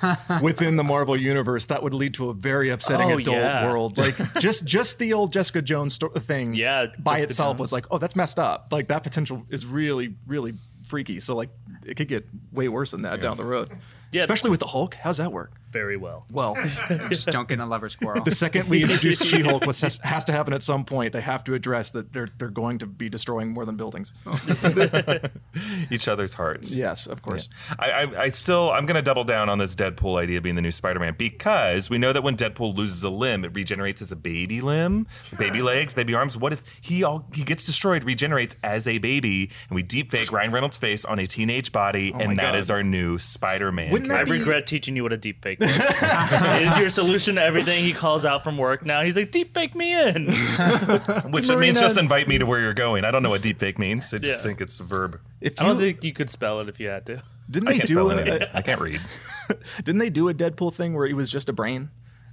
within the Marvel universe that would lead to a very upsetting Oh, adult yeah. world. Like just just the old Jessica Jones sto- thing, Yeah, by Jessica itself Jones. was like, oh, that's messed up. Like that potential is really really freaky. So like it could get way worse than that down the road. Yeah. Especially with the Hulk. How's that work? Very well. Well, Just don't get in a lover's quarrel. the second we introduce She-Hulk, which has, has to happen at some point, they have to address that they're they're going to be destroying more than buildings. Each other's hearts. Yes, of course. I, I, I still, I'm going to double down on this Deadpool idea being the new Spider-Man because we know that when Deadpool loses a limb, it regenerates as a baby limb, baby legs, baby arms. What if he all he gets destroyed, regenerates as a baby, and we deep fake Ryan Reynolds' face on a teenage body, oh and my that God. is our new Spider-Man. Wouldn't I be- regret teaching you what a deep fake is. it is your solution to everything. He calls out from work now. He's like, deep fake me in. Which Marina- means just invite me to where you're going. I don't know what deep fake means. I just Yeah. think it's a verb. If I don't think you could spell it if you had to. didn't I they can't do spell a, anything. I can't read. didn't they do a Deadpool thing where he was just a brain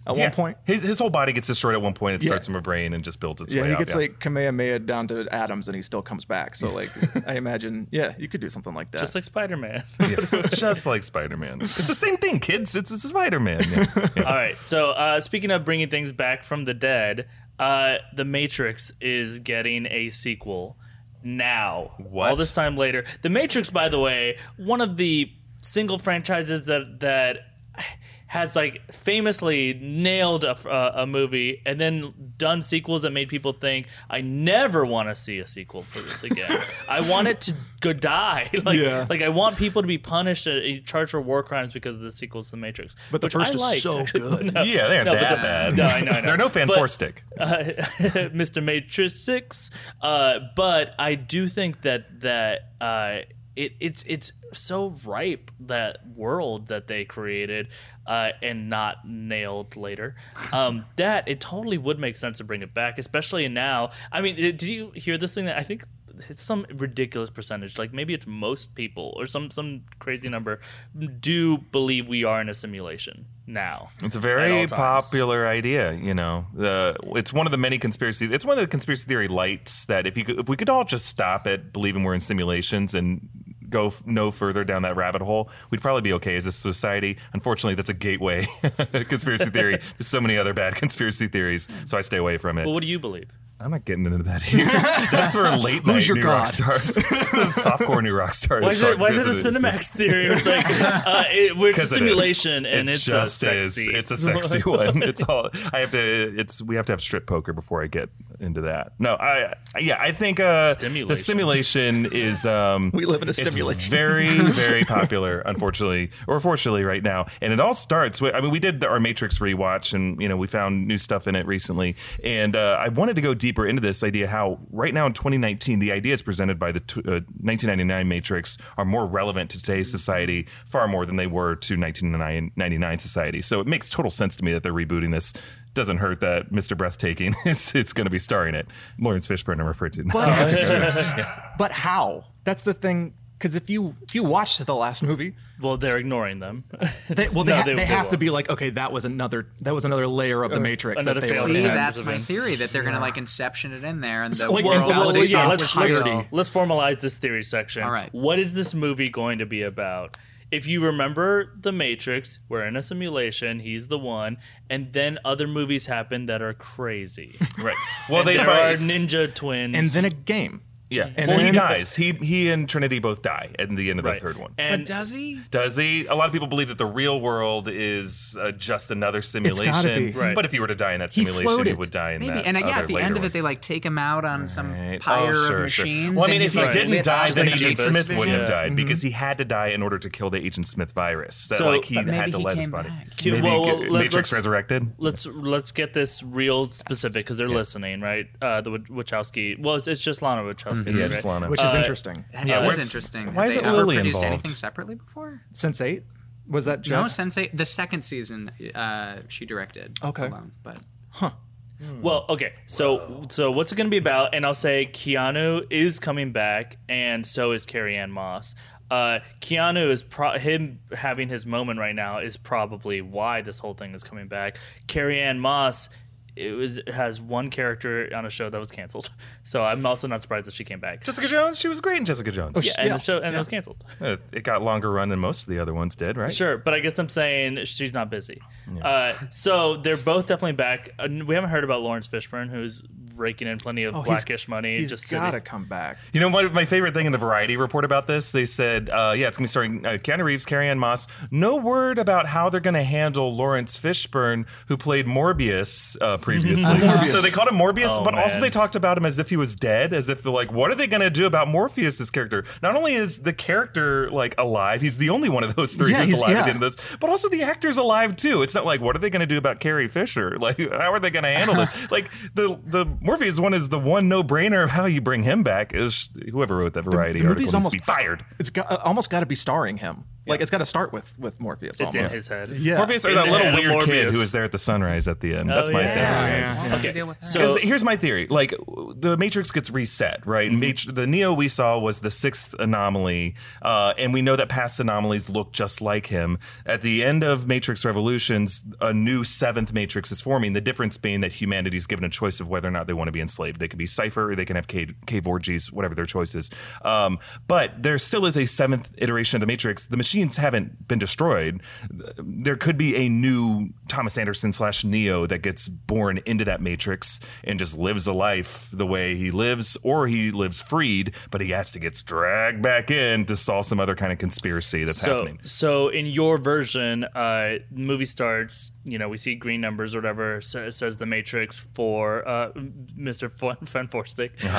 at Yeah. one point? his his whole body gets destroyed at one point. It Yeah. starts from a brain and just builds its Yeah, way he up. gets yeah. like Kamehameha down to atoms and he still comes back. So like I imagine, yeah, you could do something like that. Just like Spider Man. Yes, just like Spider Man. It's the same thing, kids. It's, it's Spider Man. Yeah. Yeah. All right. So, uh, speaking of bringing things back from the dead, uh, The Matrix is getting a sequel now. What? All this time later. The Matrix, by the way, one of the single franchises that that has like famously nailed a, a, a movie and then done sequels that made people think I never want to see a sequel for this again. I want it to go die. like, Yeah. like I want people to be punished, uh, charged for war crimes because of the sequels to The Matrix. But the which first I is liked, so actually. good. No, Yeah, they aren't no, that the- bad. No, I know, I know. They're no fan But, four stick. uh, Mr. Matrix Six. Uh, but I do think that that uh, it, it's it's so ripe that world that they created uh, and not nailed later. Um, that it totally would make sense to bring it back, especially now. I mean, did you hear this thing that I think? It's some ridiculous percentage, like maybe it's most people or some some crazy number, do believe we are in a simulation now. It's a very popular idea, you know. The it's one of the many conspiracy. It's one of the conspiracy theory lights that if you could, if we could all just stop at believing we're in simulations and go f- no further down that rabbit hole, we'd probably be okay as a society. Unfortunately, that's a gateway conspiracy theory. There's so many other bad conspiracy theories, so I stay away from it. Well, what do you believe? I'm not getting into that here. That's for late night Who's your new rock god? stars, softcore new rock stars. Why is it, why is it a It's- it's- Cinemax theory? It's like uh, it, we're it's a 'Cause it is. simulation and It it's just a is. sexy. It's a sexy one. It's all. I have to. It's we have to have strip poker before I get into that. No, I. Yeah, I think uh, the simulation is. Um, We live in a it's stimulation. very, very popular, unfortunately, or fortunately, right now. And it all starts with. I mean, we did our Matrix rewatch, and you know, we found new stuff in it recently. And uh, I wanted to go deeper into this idea how right now in 2019, the ideas presented by the t- uh, 1999 Matrix are more relevant to today's society far more than they were to 1999 society. So it makes total sense to me that they're rebooting this. Doesn't hurt that Mr. Breathtaking is it's going to be starring it. Laurence Fishburne, I'm referred to. But how? That's the thing. Because if you if you watched the last movie, well, they're ignoring them. they, well, they, No, ha- they- they, they have to won't. be like, okay, that was another that was another layer of the Matrix that they See, had. attempt. that's my theory that they're gonna like inception it in there and the like, world invalidate yeah, the let's, let's, let's formalize this theory section. All right. What is this movie going to be about? If you remember The Matrix, we're in a simulation, he's the one, and then other movies happen that are crazy. right. Well, they there are ninja twins. and then a game. Yeah. And well, he then- dies. He he and Trinity both die at the end of right. the third one. And But does he? Does he? A lot of people believe that the real world is uh, just another gotta simulation. be. Right. But if you were to die in that He simulation, you floated. would die in Maybe. that. And uh, yeah, other at the later end of one. it, they like take him out on some Right. pyre Oh, sure, of sure. machines. Well, I mean, and if he's, he like, didn't lit die, up then in Agent Matrix Smith vision. wouldn't Yeah. have died because he had to die in order to kill the Agent Smith virus. That So- like he But maybe had to he let his came body. back. Maybe well, he- well, let- Matrix let's- Resurrected. let's let's get this real specific because they're listening, right? Uh, the Wach- Wachowski. Well, it's, it's just Lana Wachowski. Mm-hmm. Yeah, right? just Lana. which is Uh, interesting. That Yeah, is where's- interesting. why Have is they it ever Lilly produced involved? anything separately before? Sense eight was that No, just Sensei. The second season, uh, she directed. Okay. alone, but Well, okay. So so what's it going to be about? And I'll say Keanu is coming back, and so is Carrie Ann Moss. Uh, Keanu is pro- him having his moment right now is probably why this whole thing is coming back. Carrie Ann Moss. It was has one character on a show that was canceled, so I'm also not surprised that she came back. Jessica Jones. She was great in Jessica Jones. yeah, and yeah, the show and yeah. it was canceled. Uh, It got longer run than most of the other ones did, right? Sure, but I guess I'm saying she's not busy. Uh, so they're both definitely back. Uh, we haven't heard about Laurence Fishburne, who's raking in plenty of Oh, he's- blackish money. He's just got to sitting- come back. You know what? My favorite thing in the Variety report about this, they said, uh, yeah, it's going to be starring uh, Keanu Reeves, Carrie Ann Moss. No word about how they're going to handle Laurence Fishburne, who played Morbius uh, previously. So they called him Morbius, Oh, but also they talked about him as if he was dead, as if they're like, what are they going to do about Morpheus's character? Not only is the character like alive, he's the only one of those three Yeah, who's he's- alive at the end of this, but also the actor's alive too. It's not like, what are they going to do about Carrie Fisher? Like, how are they going to handle this? like the the Morpheus one is the one no brainer of how you bring him back is whoever wrote that Variety the article movie's needs almost to be fired. It's got, uh, almost got to be starring him. Like it's got to start with with Morpheus. It's in his head. Yeah. Morpheus or In that the little head of weird kid Morbius. who was there at the sunrise at the end. That's my yeah. theory. Okay, deal with that. so Because here's my theory: like the Matrix gets reset, right? Mm-hmm. Mat- the Neo we saw was the sixth anomaly, uh, and we know that past anomalies look just like him. At the end of Matrix Revolutions, a new seventh Matrix is forming. The difference being that humanity's given a choice of whether or not they want to be enslaved. They can be Cypher, or they can have cave, cave orgies, whatever their choice is. Um, but there still is a seventh iteration of the Matrix. The machines haven't been destroyed. There could be a new Thomas Anderson slash Neo that gets born into that Matrix and just lives a life the way he lives, or he lives freed, but he has to get dragged back in to solve some other kind of conspiracy that's so happening. so in your version, uh, movie starts. You know, we see green numbers or whatever. So it says the Matrix for uh, Mr. Fun Fun Forstick, Uh-huh.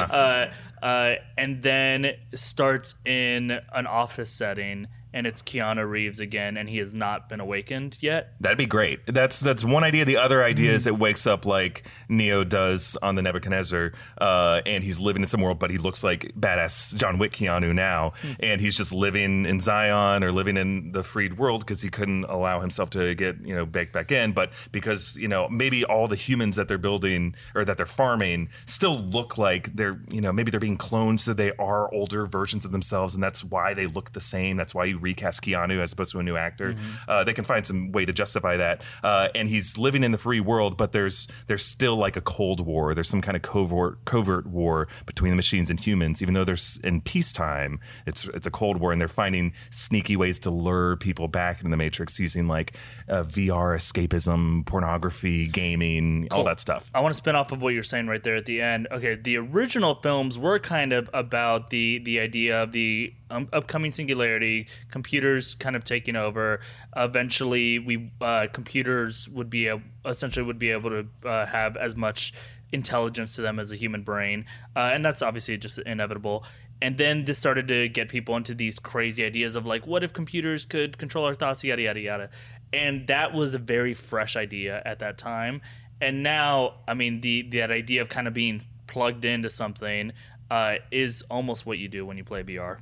uh, uh, and then starts in an office setting, and it's Keanu Reeves again, and he has not been awakened yet. That'd be great. That's that's one idea. The other idea is it wakes up like Neo does on the Nebuchadnezzar, uh, and he's living in some world, but he looks like badass John Wick Keanu now, and he's just living in Zion or living in the freed world because he couldn't allow himself to get you know baked back in. But because you know maybe all the humans that they're building or that they're farming still look like they're you know maybe they're being cloned, so they are older versions of themselves, and that's why they look the same. That's why you recast Keanu as opposed to a new actor. Uh, they can find some way to justify that. Uh, and he's living in the free world, but there's there's still like a cold war. There's some kind of covert covert war between the machines and humans. Even though there's in peacetime, it's it's a cold war, and they're finding sneaky ways to lure people back into the Matrix using like uh, VR escapism, pornography, gaming, all that stuff. I want to spin off of what you're saying right there at the end. Okay, the original films were kind of about the the idea of the um, upcoming singularity, computers kind of taking over. Eventually, we uh, computers would be a, essentially would be able to uh, have as much intelligence to them as a human brain, uh, and that's obviously just inevitable. And then this started to get people into these crazy ideas of like, what if computers could control our thoughts, yada yada yada. And that was a very fresh idea at that time. And now, I mean, the that idea of kind of being plugged into something uh, is almost what you do when you play VR.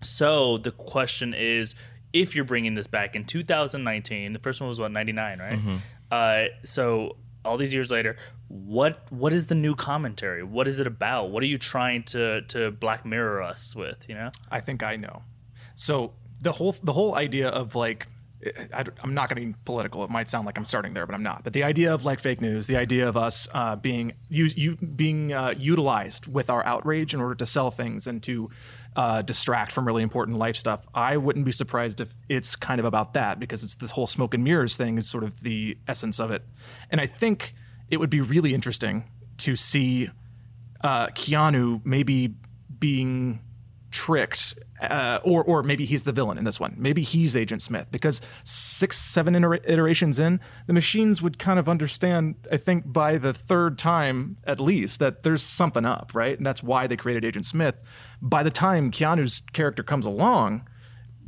So the question is, if you're bringing this back in 2019, the first one was what 99, right? Uh, so all these years later, what what is the new commentary? What is it about? What are you trying to to Black Mirror us with? You know? I think I know. So the whole the whole idea of like I, am not going to be political. It might sound like I'm starting there, but I'm not. But the idea of like fake news, the idea of us uh, being you, you being uh, utilized with our outrage in order to sell things and to uh, distract from really important life stuff. I wouldn't be surprised if it's kind of about that because it's this whole smoke and mirrors thing is sort of the essence of it. And I think it would be really interesting to see uh, Keanu maybe being tricked, uh, or or maybe he's the villain in this one. Maybe he's Agent Smith because six, seven iter- iterations in, the machines would kind of understand. I think by the third time at least that there's something up, right? And that's why they created Agent Smith. By the time Keanu's character comes along,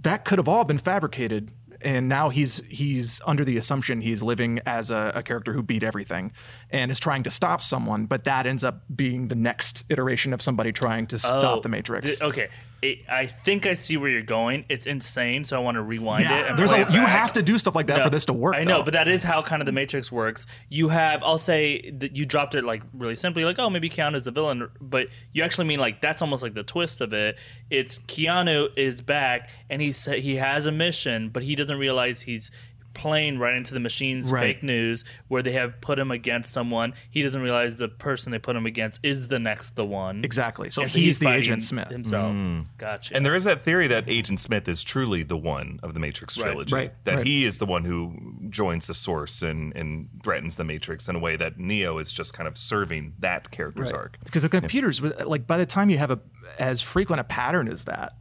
that could have all been fabricated. And now he's he's under the assumption he's living as a, a character who beat everything and is trying to stop someone, but that ends up being the next iteration of somebody trying to stop Oh, the Matrix. th- okay, it, I think I see where you're going. It's insane, so I want to rewind it. Yeah, And there's a, it you have to do stuff like that No, for this to work. I know, though. but that is how kind of the Matrix works. You have, I'll say that you dropped it like really simply, like, oh, maybe Keanu is the villain, but you actually mean like that's almost like the twist of it. It's Keanu is back and he sa- he has a mission, but he doesn't realize he's playing right into the machine's Right. fake news where they have put him against someone. He doesn't realize the person they put him against is the next the one. Exactly. So And he's the Agent Smith. himself. Hmm. Gotcha. And there is that theory that Agent Smith is truly the one of the Matrix trilogy. Right, That right. he is the one who joins the source and, and threatens the Matrix in a way that Neo is just kind of serving that character's arc. Because the computers, like by the time you have a as frequent a pattern as that,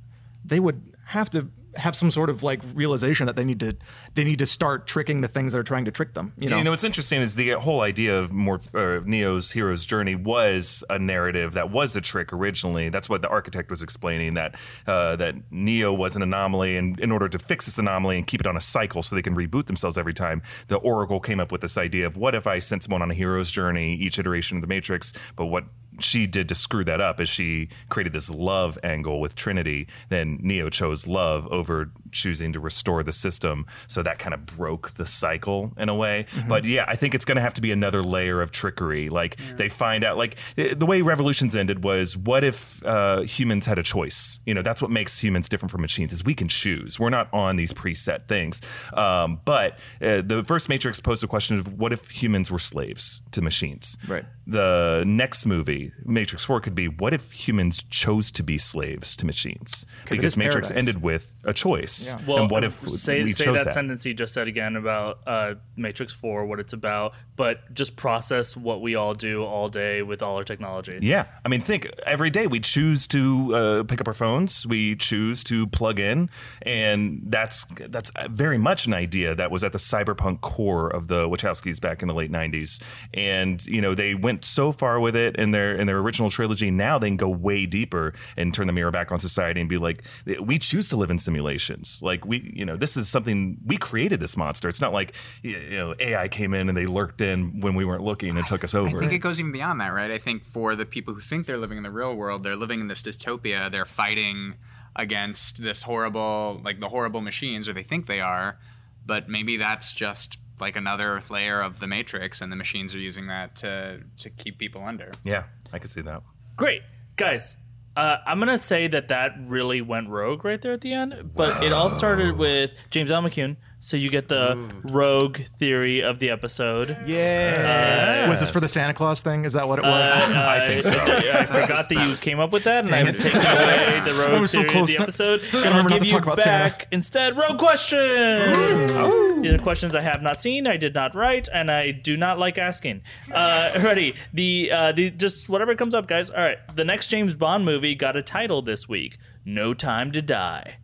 they would have to have some sort of like realization that they need to they need to start tricking the things that are trying to trick them. You know, You know, what's interesting is the whole idea of more uh, Neo's hero's journey was a narrative that was a trick originally. That's what the architect was explaining that uh, that Neo was an anomaly, and in order to fix this anomaly and keep it on a cycle so they can reboot themselves every time, the Oracle came up with this idea of what if I sent someone on a hero's journey each iteration of the Matrix, but what she did to screw that up is she created this love angle with Trinity. Then Neo chose love over choosing to restore the system. So that kind of broke the cycle in a way. But yeah, I think it's going to have to be another layer of trickery. Like they find out, like the way Revolutions ended was what if uh, humans had a choice? You know, that's what makes humans different from machines is we can choose. We're not on these preset things. Um, but uh, the first Matrix posed the question of what if humans were slaves to machines? Right. the next movie, Matrix 4, could be what if humans chose to be slaves to machines? Because Matrix paradise. ended with a choice. Yeah. Well, and what if say we say chose that, that? sentence you just said again about uh, Matrix Four, what it's about, but just process what we all do all day with all our technology. Yeah, I mean, think every day we choose to uh, pick up our phones, we choose to plug in, and that's that's very much an idea that was at the cyberpunk core of the Wachowskis back in the late '90s. And you know, they went so far with it in their in their original trilogy. Now they can go way deeper and turn the mirror back on society and be like, we choose to live in simulations. Like we, you know, this is something we created. This monster. It's not like you know AI came in and they lurked in when we weren't looking and took us over. I think it goes even beyond that, right? I think for the people who think they're living in the real world, they're living in this dystopia. They're fighting against this horrible, like the horrible machines, or they think they are. But maybe that's just like another layer of the matrix, and the machines are using that to to keep people under. yeah, I could see that. Great, guys. Uh, I'm gonna say that that really went rogue right there at the end, but it all started with James L. McCune. So you get the rogue theory of the episode. yeah. was this for the Santa Claus thing? Is that what it was? I think so. I forgot that you came up with that, and I'm it. taking away the rogue I was so theory of the not- episode, and remember I'll not give to you talk about Santa. back instead rogue questions. These are questions I have not seen, I did not write, and I do not like asking. Uh, ready? The uh, the just whatever comes up, guys. All right. The next James Bond movie got a title this week. No Time to Die.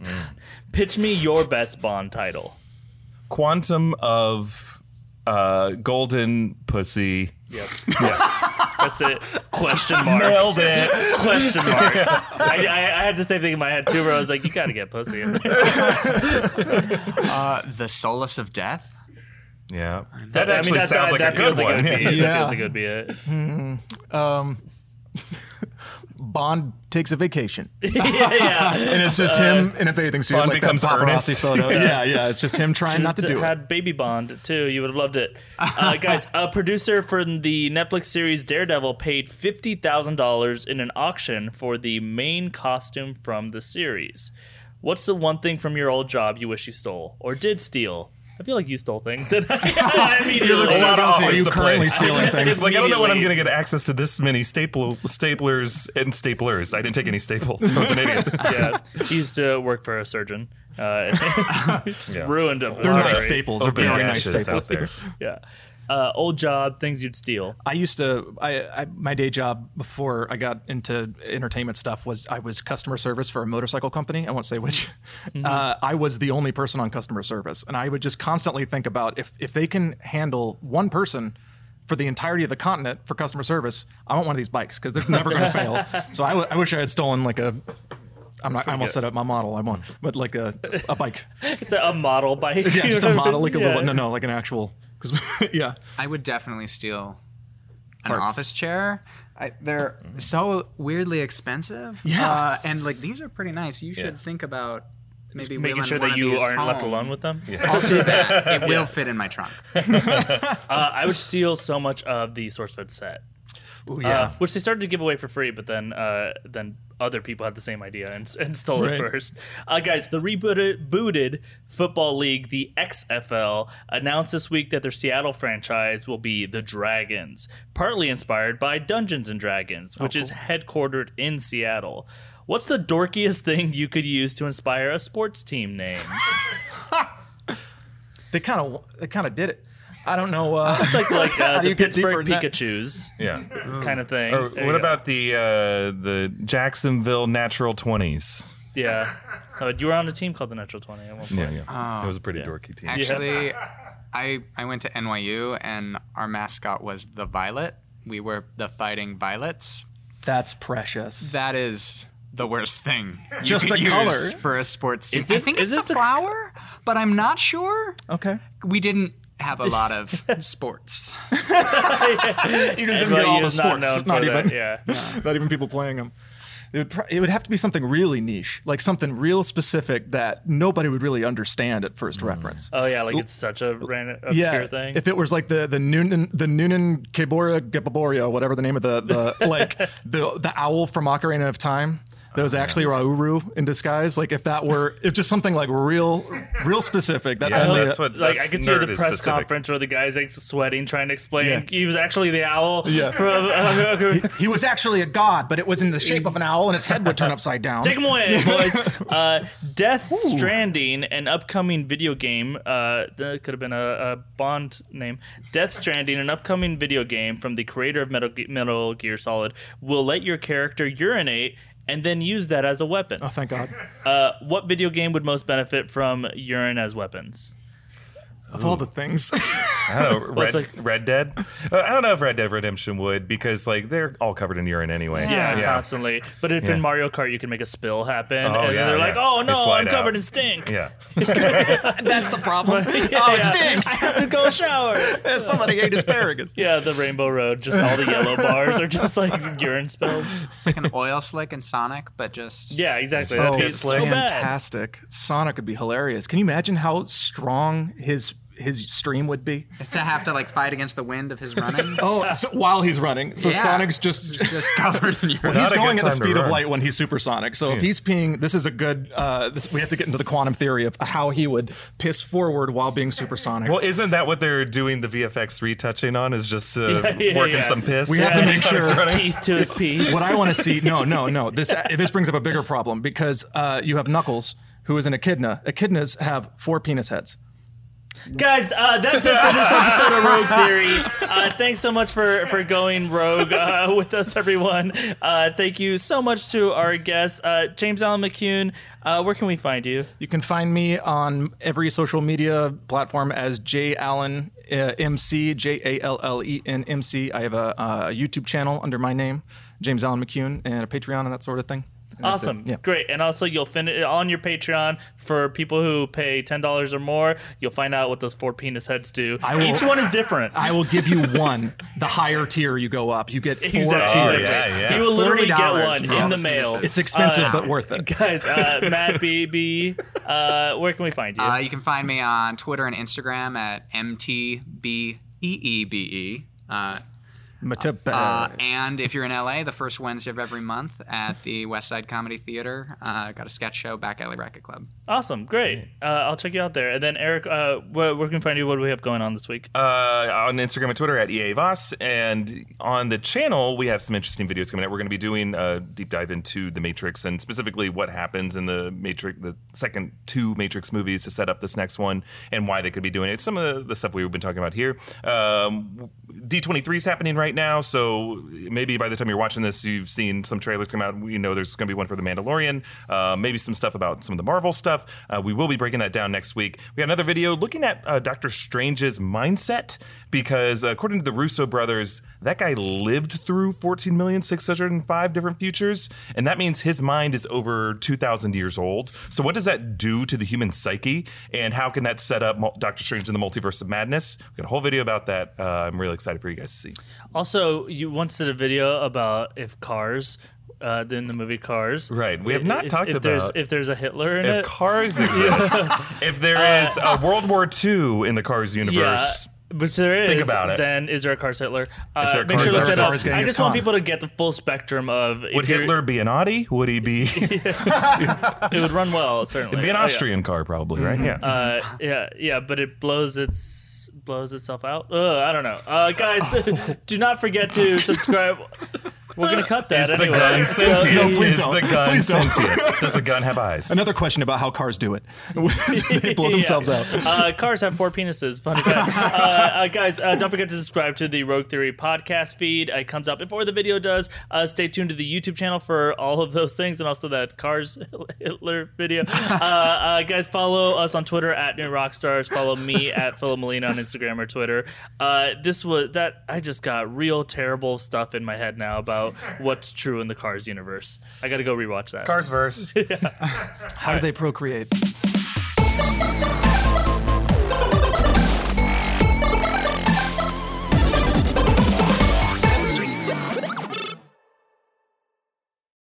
Pitch me your best Bond title. Quantum of uh, golden pussy. Yep. That's it. Question mark. Nailed it. Question mark. I, I, I had the same thing in my head too, where I was like, "You got to get pussy in there." Uh, the solace of death. Yeah, that actually that's- sounds like that a good feels like one. it would be it. Yeah. That feels like it would be it. Bond takes a vacation, yeah, yeah. and it's just him in a bathing suit, Bond like becomes paparazzi photo. yeah, yeah. It's just him trying not to do it. had Baby Bond too. You would have loved it, uh, guys. A producer for the Netflix series Daredevil paid fifty thousand dollars in an auction for the main costume from the series. What's the one thing from your old job you wish you stole or did steal? I feel like you stole things. I immediately- It's not always Are you currently stealing things? Like I don't know when I'm going to get access to this many staple staplers and staplers. I didn't take any staples. I was an idiot. yeah, he used to work for a surgeon. Uh, Yeah. ruined him. They're Sorry. nice staples. They're very nice staples. out there. Yeah. Uh, old job, things you'd steal. I used to. I, I my day job before I got into entertainment stuff was I was customer service for a motorcycle company. I won't say which. Uh, I was the only person on customer service, and I would just constantly think about if if they can handle one person for the entirety of the continent for customer service, I want one of these bikes because they're never going to fail. So I, w- I wish I had stolen like a. I'm not. I almost set up my model. I want, but like a a bike. It's a, a model bike. Yeah, just a model, like a Yeah. little. No, no, like an actual. Because yeah. I would definitely steal an Parts. office chair. I, they're so weirdly expensive. Yeah. uh, and like these are pretty nice. You should Yeah. think about maybe Making sure one that of you aren't left alone with them. I'll say that it will fit in my trunk. Uh, I would steal so much of the SourceFed set. Ooh, uh, yeah. which they started to give away for free, but then uh, then other people had the same idea and, and stole it first. Uh, guys, the rebooted football league, the XFL, announced this week that their Seattle franchise will be the Dragons, partly inspired by Dungeons and Dragons, which is headquartered in Seattle. What's the dorkiest thing you could use to inspire a sports team name? They kind of they kind of did it. I don't know. Uh, It's like like uh, the you get deeper Pittsburgh? Pikachu's Yeah. kind of thing. Or There you what go. about the uh, the Jacksonville Natural Twenties? yeah? So you were on a team called the Natural Twenty. At one point. Yeah, yeah. it was a pretty dorky team. Actually, I I went to NYU and our mascot was the Violet. We were the Fighting Violets. that's precious. That is the worst thing. You Just could the use color. for a sports team. Is I it- think is it's it the the- flower, but I'm not sure. Okay. We didn't have a lot of sports. You just didn't But get all he the is not sports. known Not, even. that, yeah. not even people playing them. It would, pro- it would have to be something really niche, like something real specific that nobody would really understand at first mm. reference. Oh yeah, like it's such a random obscure yeah, thing. if it was like the the Noonan the Noonan Keboria Gebaboria, whatever the name of the the like the the owl from Ocarina of Time. That was actually Rauru in disguise. Like if that were, if just something like real, real specific. That Yeah, only that's what like that's I could see the press specific. conference where the guy's like sweating, trying to explain Yeah. he was actually the owl. Yeah. From, uh, he was actually a god, but it was in the shape of an owl, and his head would turn upside down. Take him away, boys. Uh, Death Stranding, an upcoming video game. Uh, that could have been a, a Bond name. Death Stranding, an upcoming video game from the creator of Metal, Metal Gear Solid, will let your character urinate and then use that as a weapon. Oh, thank God! Uh, what video game would most benefit from urine as weapons? Of all the things, I don't know, Red, it's like- Red Dead. Uh, I don't know if Red Dead Redemption would because like they're all covered in urine anyway. Yeah, constantly. But if Yeah. in Mario Kart you can make a spill happen, Oh, and yeah, they're like, "Oh no, I'm covered out. in stink." Yeah. that's the problem. Yeah, oh, it stinks. I have to go shower. Somebody ate asparagus. yeah, the Rainbow Road, just all the yellow bars are just like urine spills. It's like an oil slick in Sonic, but just Yeah, exactly. Oh, That'd be it's so fantastic! Sonic would be hilarious. Can you imagine how strong his his stream would be? to have to like fight against the wind of his running. Oh, so while he's running, so Yeah. Sonic's just just covered in urine. Well, he's Not going at the speed of light when he's supersonic. So if he's peeing, this is a good. Uh, this, we have to get into the quantum theory of how he would piss forward while being supersonic. Well, isn't that what they're doing the VFX retouching on? Is just uh, Yeah, yeah, working yeah. some piss. We have to make sure- teeth to his pee. what I want to see, no, no, no. This this brings up a bigger problem because uh, you have Knuckles, who is an echidna. Echidnas have four penis heads. Guys, uh, that's it for this episode of Rogue Theory. Uh, thanks so much for, for going rogue uh, with us, everyone. Uh, thank you so much to our guests. Uh, James Allen McCune, uh, where can we find you? You can find me on every social media platform as J Allen uh, MC, J A L L E N M C. I have a, uh, YouTube channel under my name, James Allen McCune, and a Patreon and that sort of thing. And. Awesome. Yeah. Great. And also, you'll finish on your Patreon for people who pay $10 or more. You'll find out what those four penis heads do. I will- Each one is different. I will give you one. The higher tier you go up, you get four Exactly. Oh, tiers. yeah, yeah. You will literally get one in the mail. penises. It's expensive, Uh, but worth it. Guys, uh, Matt Beebe, uh, where can we find you? Uh, you can find me on Twitter and Instagram at mtbeebe. Uh, Matip- uh, and if you're in LA, the first Wednesday of every month at the West Side Comedy Theater, uh, got a sketch show, Back Alley Racket Club. awesome. Great. Uh, I'll check you out there. And then, Erik, uh, where, where can we find you? What do we have going on this week? uh, on Instagram and Twitter at EA Voss. And on the channel, we have some interesting videos coming out. We're going to be doing a deep dive into the Matrix and specifically what happens in the Matrix, the second two Matrix movies to set up this next one and why they could be doing it. Some of the stuff we've been talking about here. Um, D23 is happening right now. So maybe by the time you're watching this, you've seen some trailers come out. We know there's going to be one for The Mandalorian, uh, maybe some stuff about some of the Marvel stuff. Uh, we will be breaking that down next week. We got another video looking at uh, Doctor Strange's mindset because, according to the Russo brothers, that guy lived through 14,605 different futures, and that means his mind is over 2,000 years old. So, what does that do to the human psyche, and how can that set up Doctor Strange in the Multiverse of Madness? We got a whole video about that. Uh, I'm really excited for you guys to see. Also, you once did a video about if cars, uh, in the movie Cars. Right. We have not if, talked if There's, about- if there's a Hitler in If it. cars exist, if there is a World War II in the Cars universe, Yeah, but there is. Think about it. Then is there a Cars Hitler? Uh, there a make sure Cars look Hitler? I just want people to get the full spectrum of. Would Hitler be an Audi? Would he be? It would run well, certainly. It'd be an Oh, yeah. Austrian car, probably, right? Yeah. Uh, yeah, yeah, but it blows its blows itself out. Ugh, I don't know, uh, guys. do not forget to subscribe. We're gonna cut that is the gun sentient? No, please is don't. the gun Please don't. sentient? Does the gun have eyes? Another question about how cars do it. they blow themselves Yeah. out. Uh, cars have four penises. Funny fact. uh, uh, guys, uh, don't forget to subscribe to the Rogue Theory podcast feed. It comes out before the video does. Uh, stay tuned to the YouTube channel for all of those things and also that Cars Hitler video. Uh, uh, guys, follow us on Twitter at New Rockstars. Follow me at Philip Molina on Instagram or Twitter. Uh, this was that I just got real terrible stuff in my head now about what's true in the Cars universe. I got to go rewatch that. Cars verse. How do they procreate?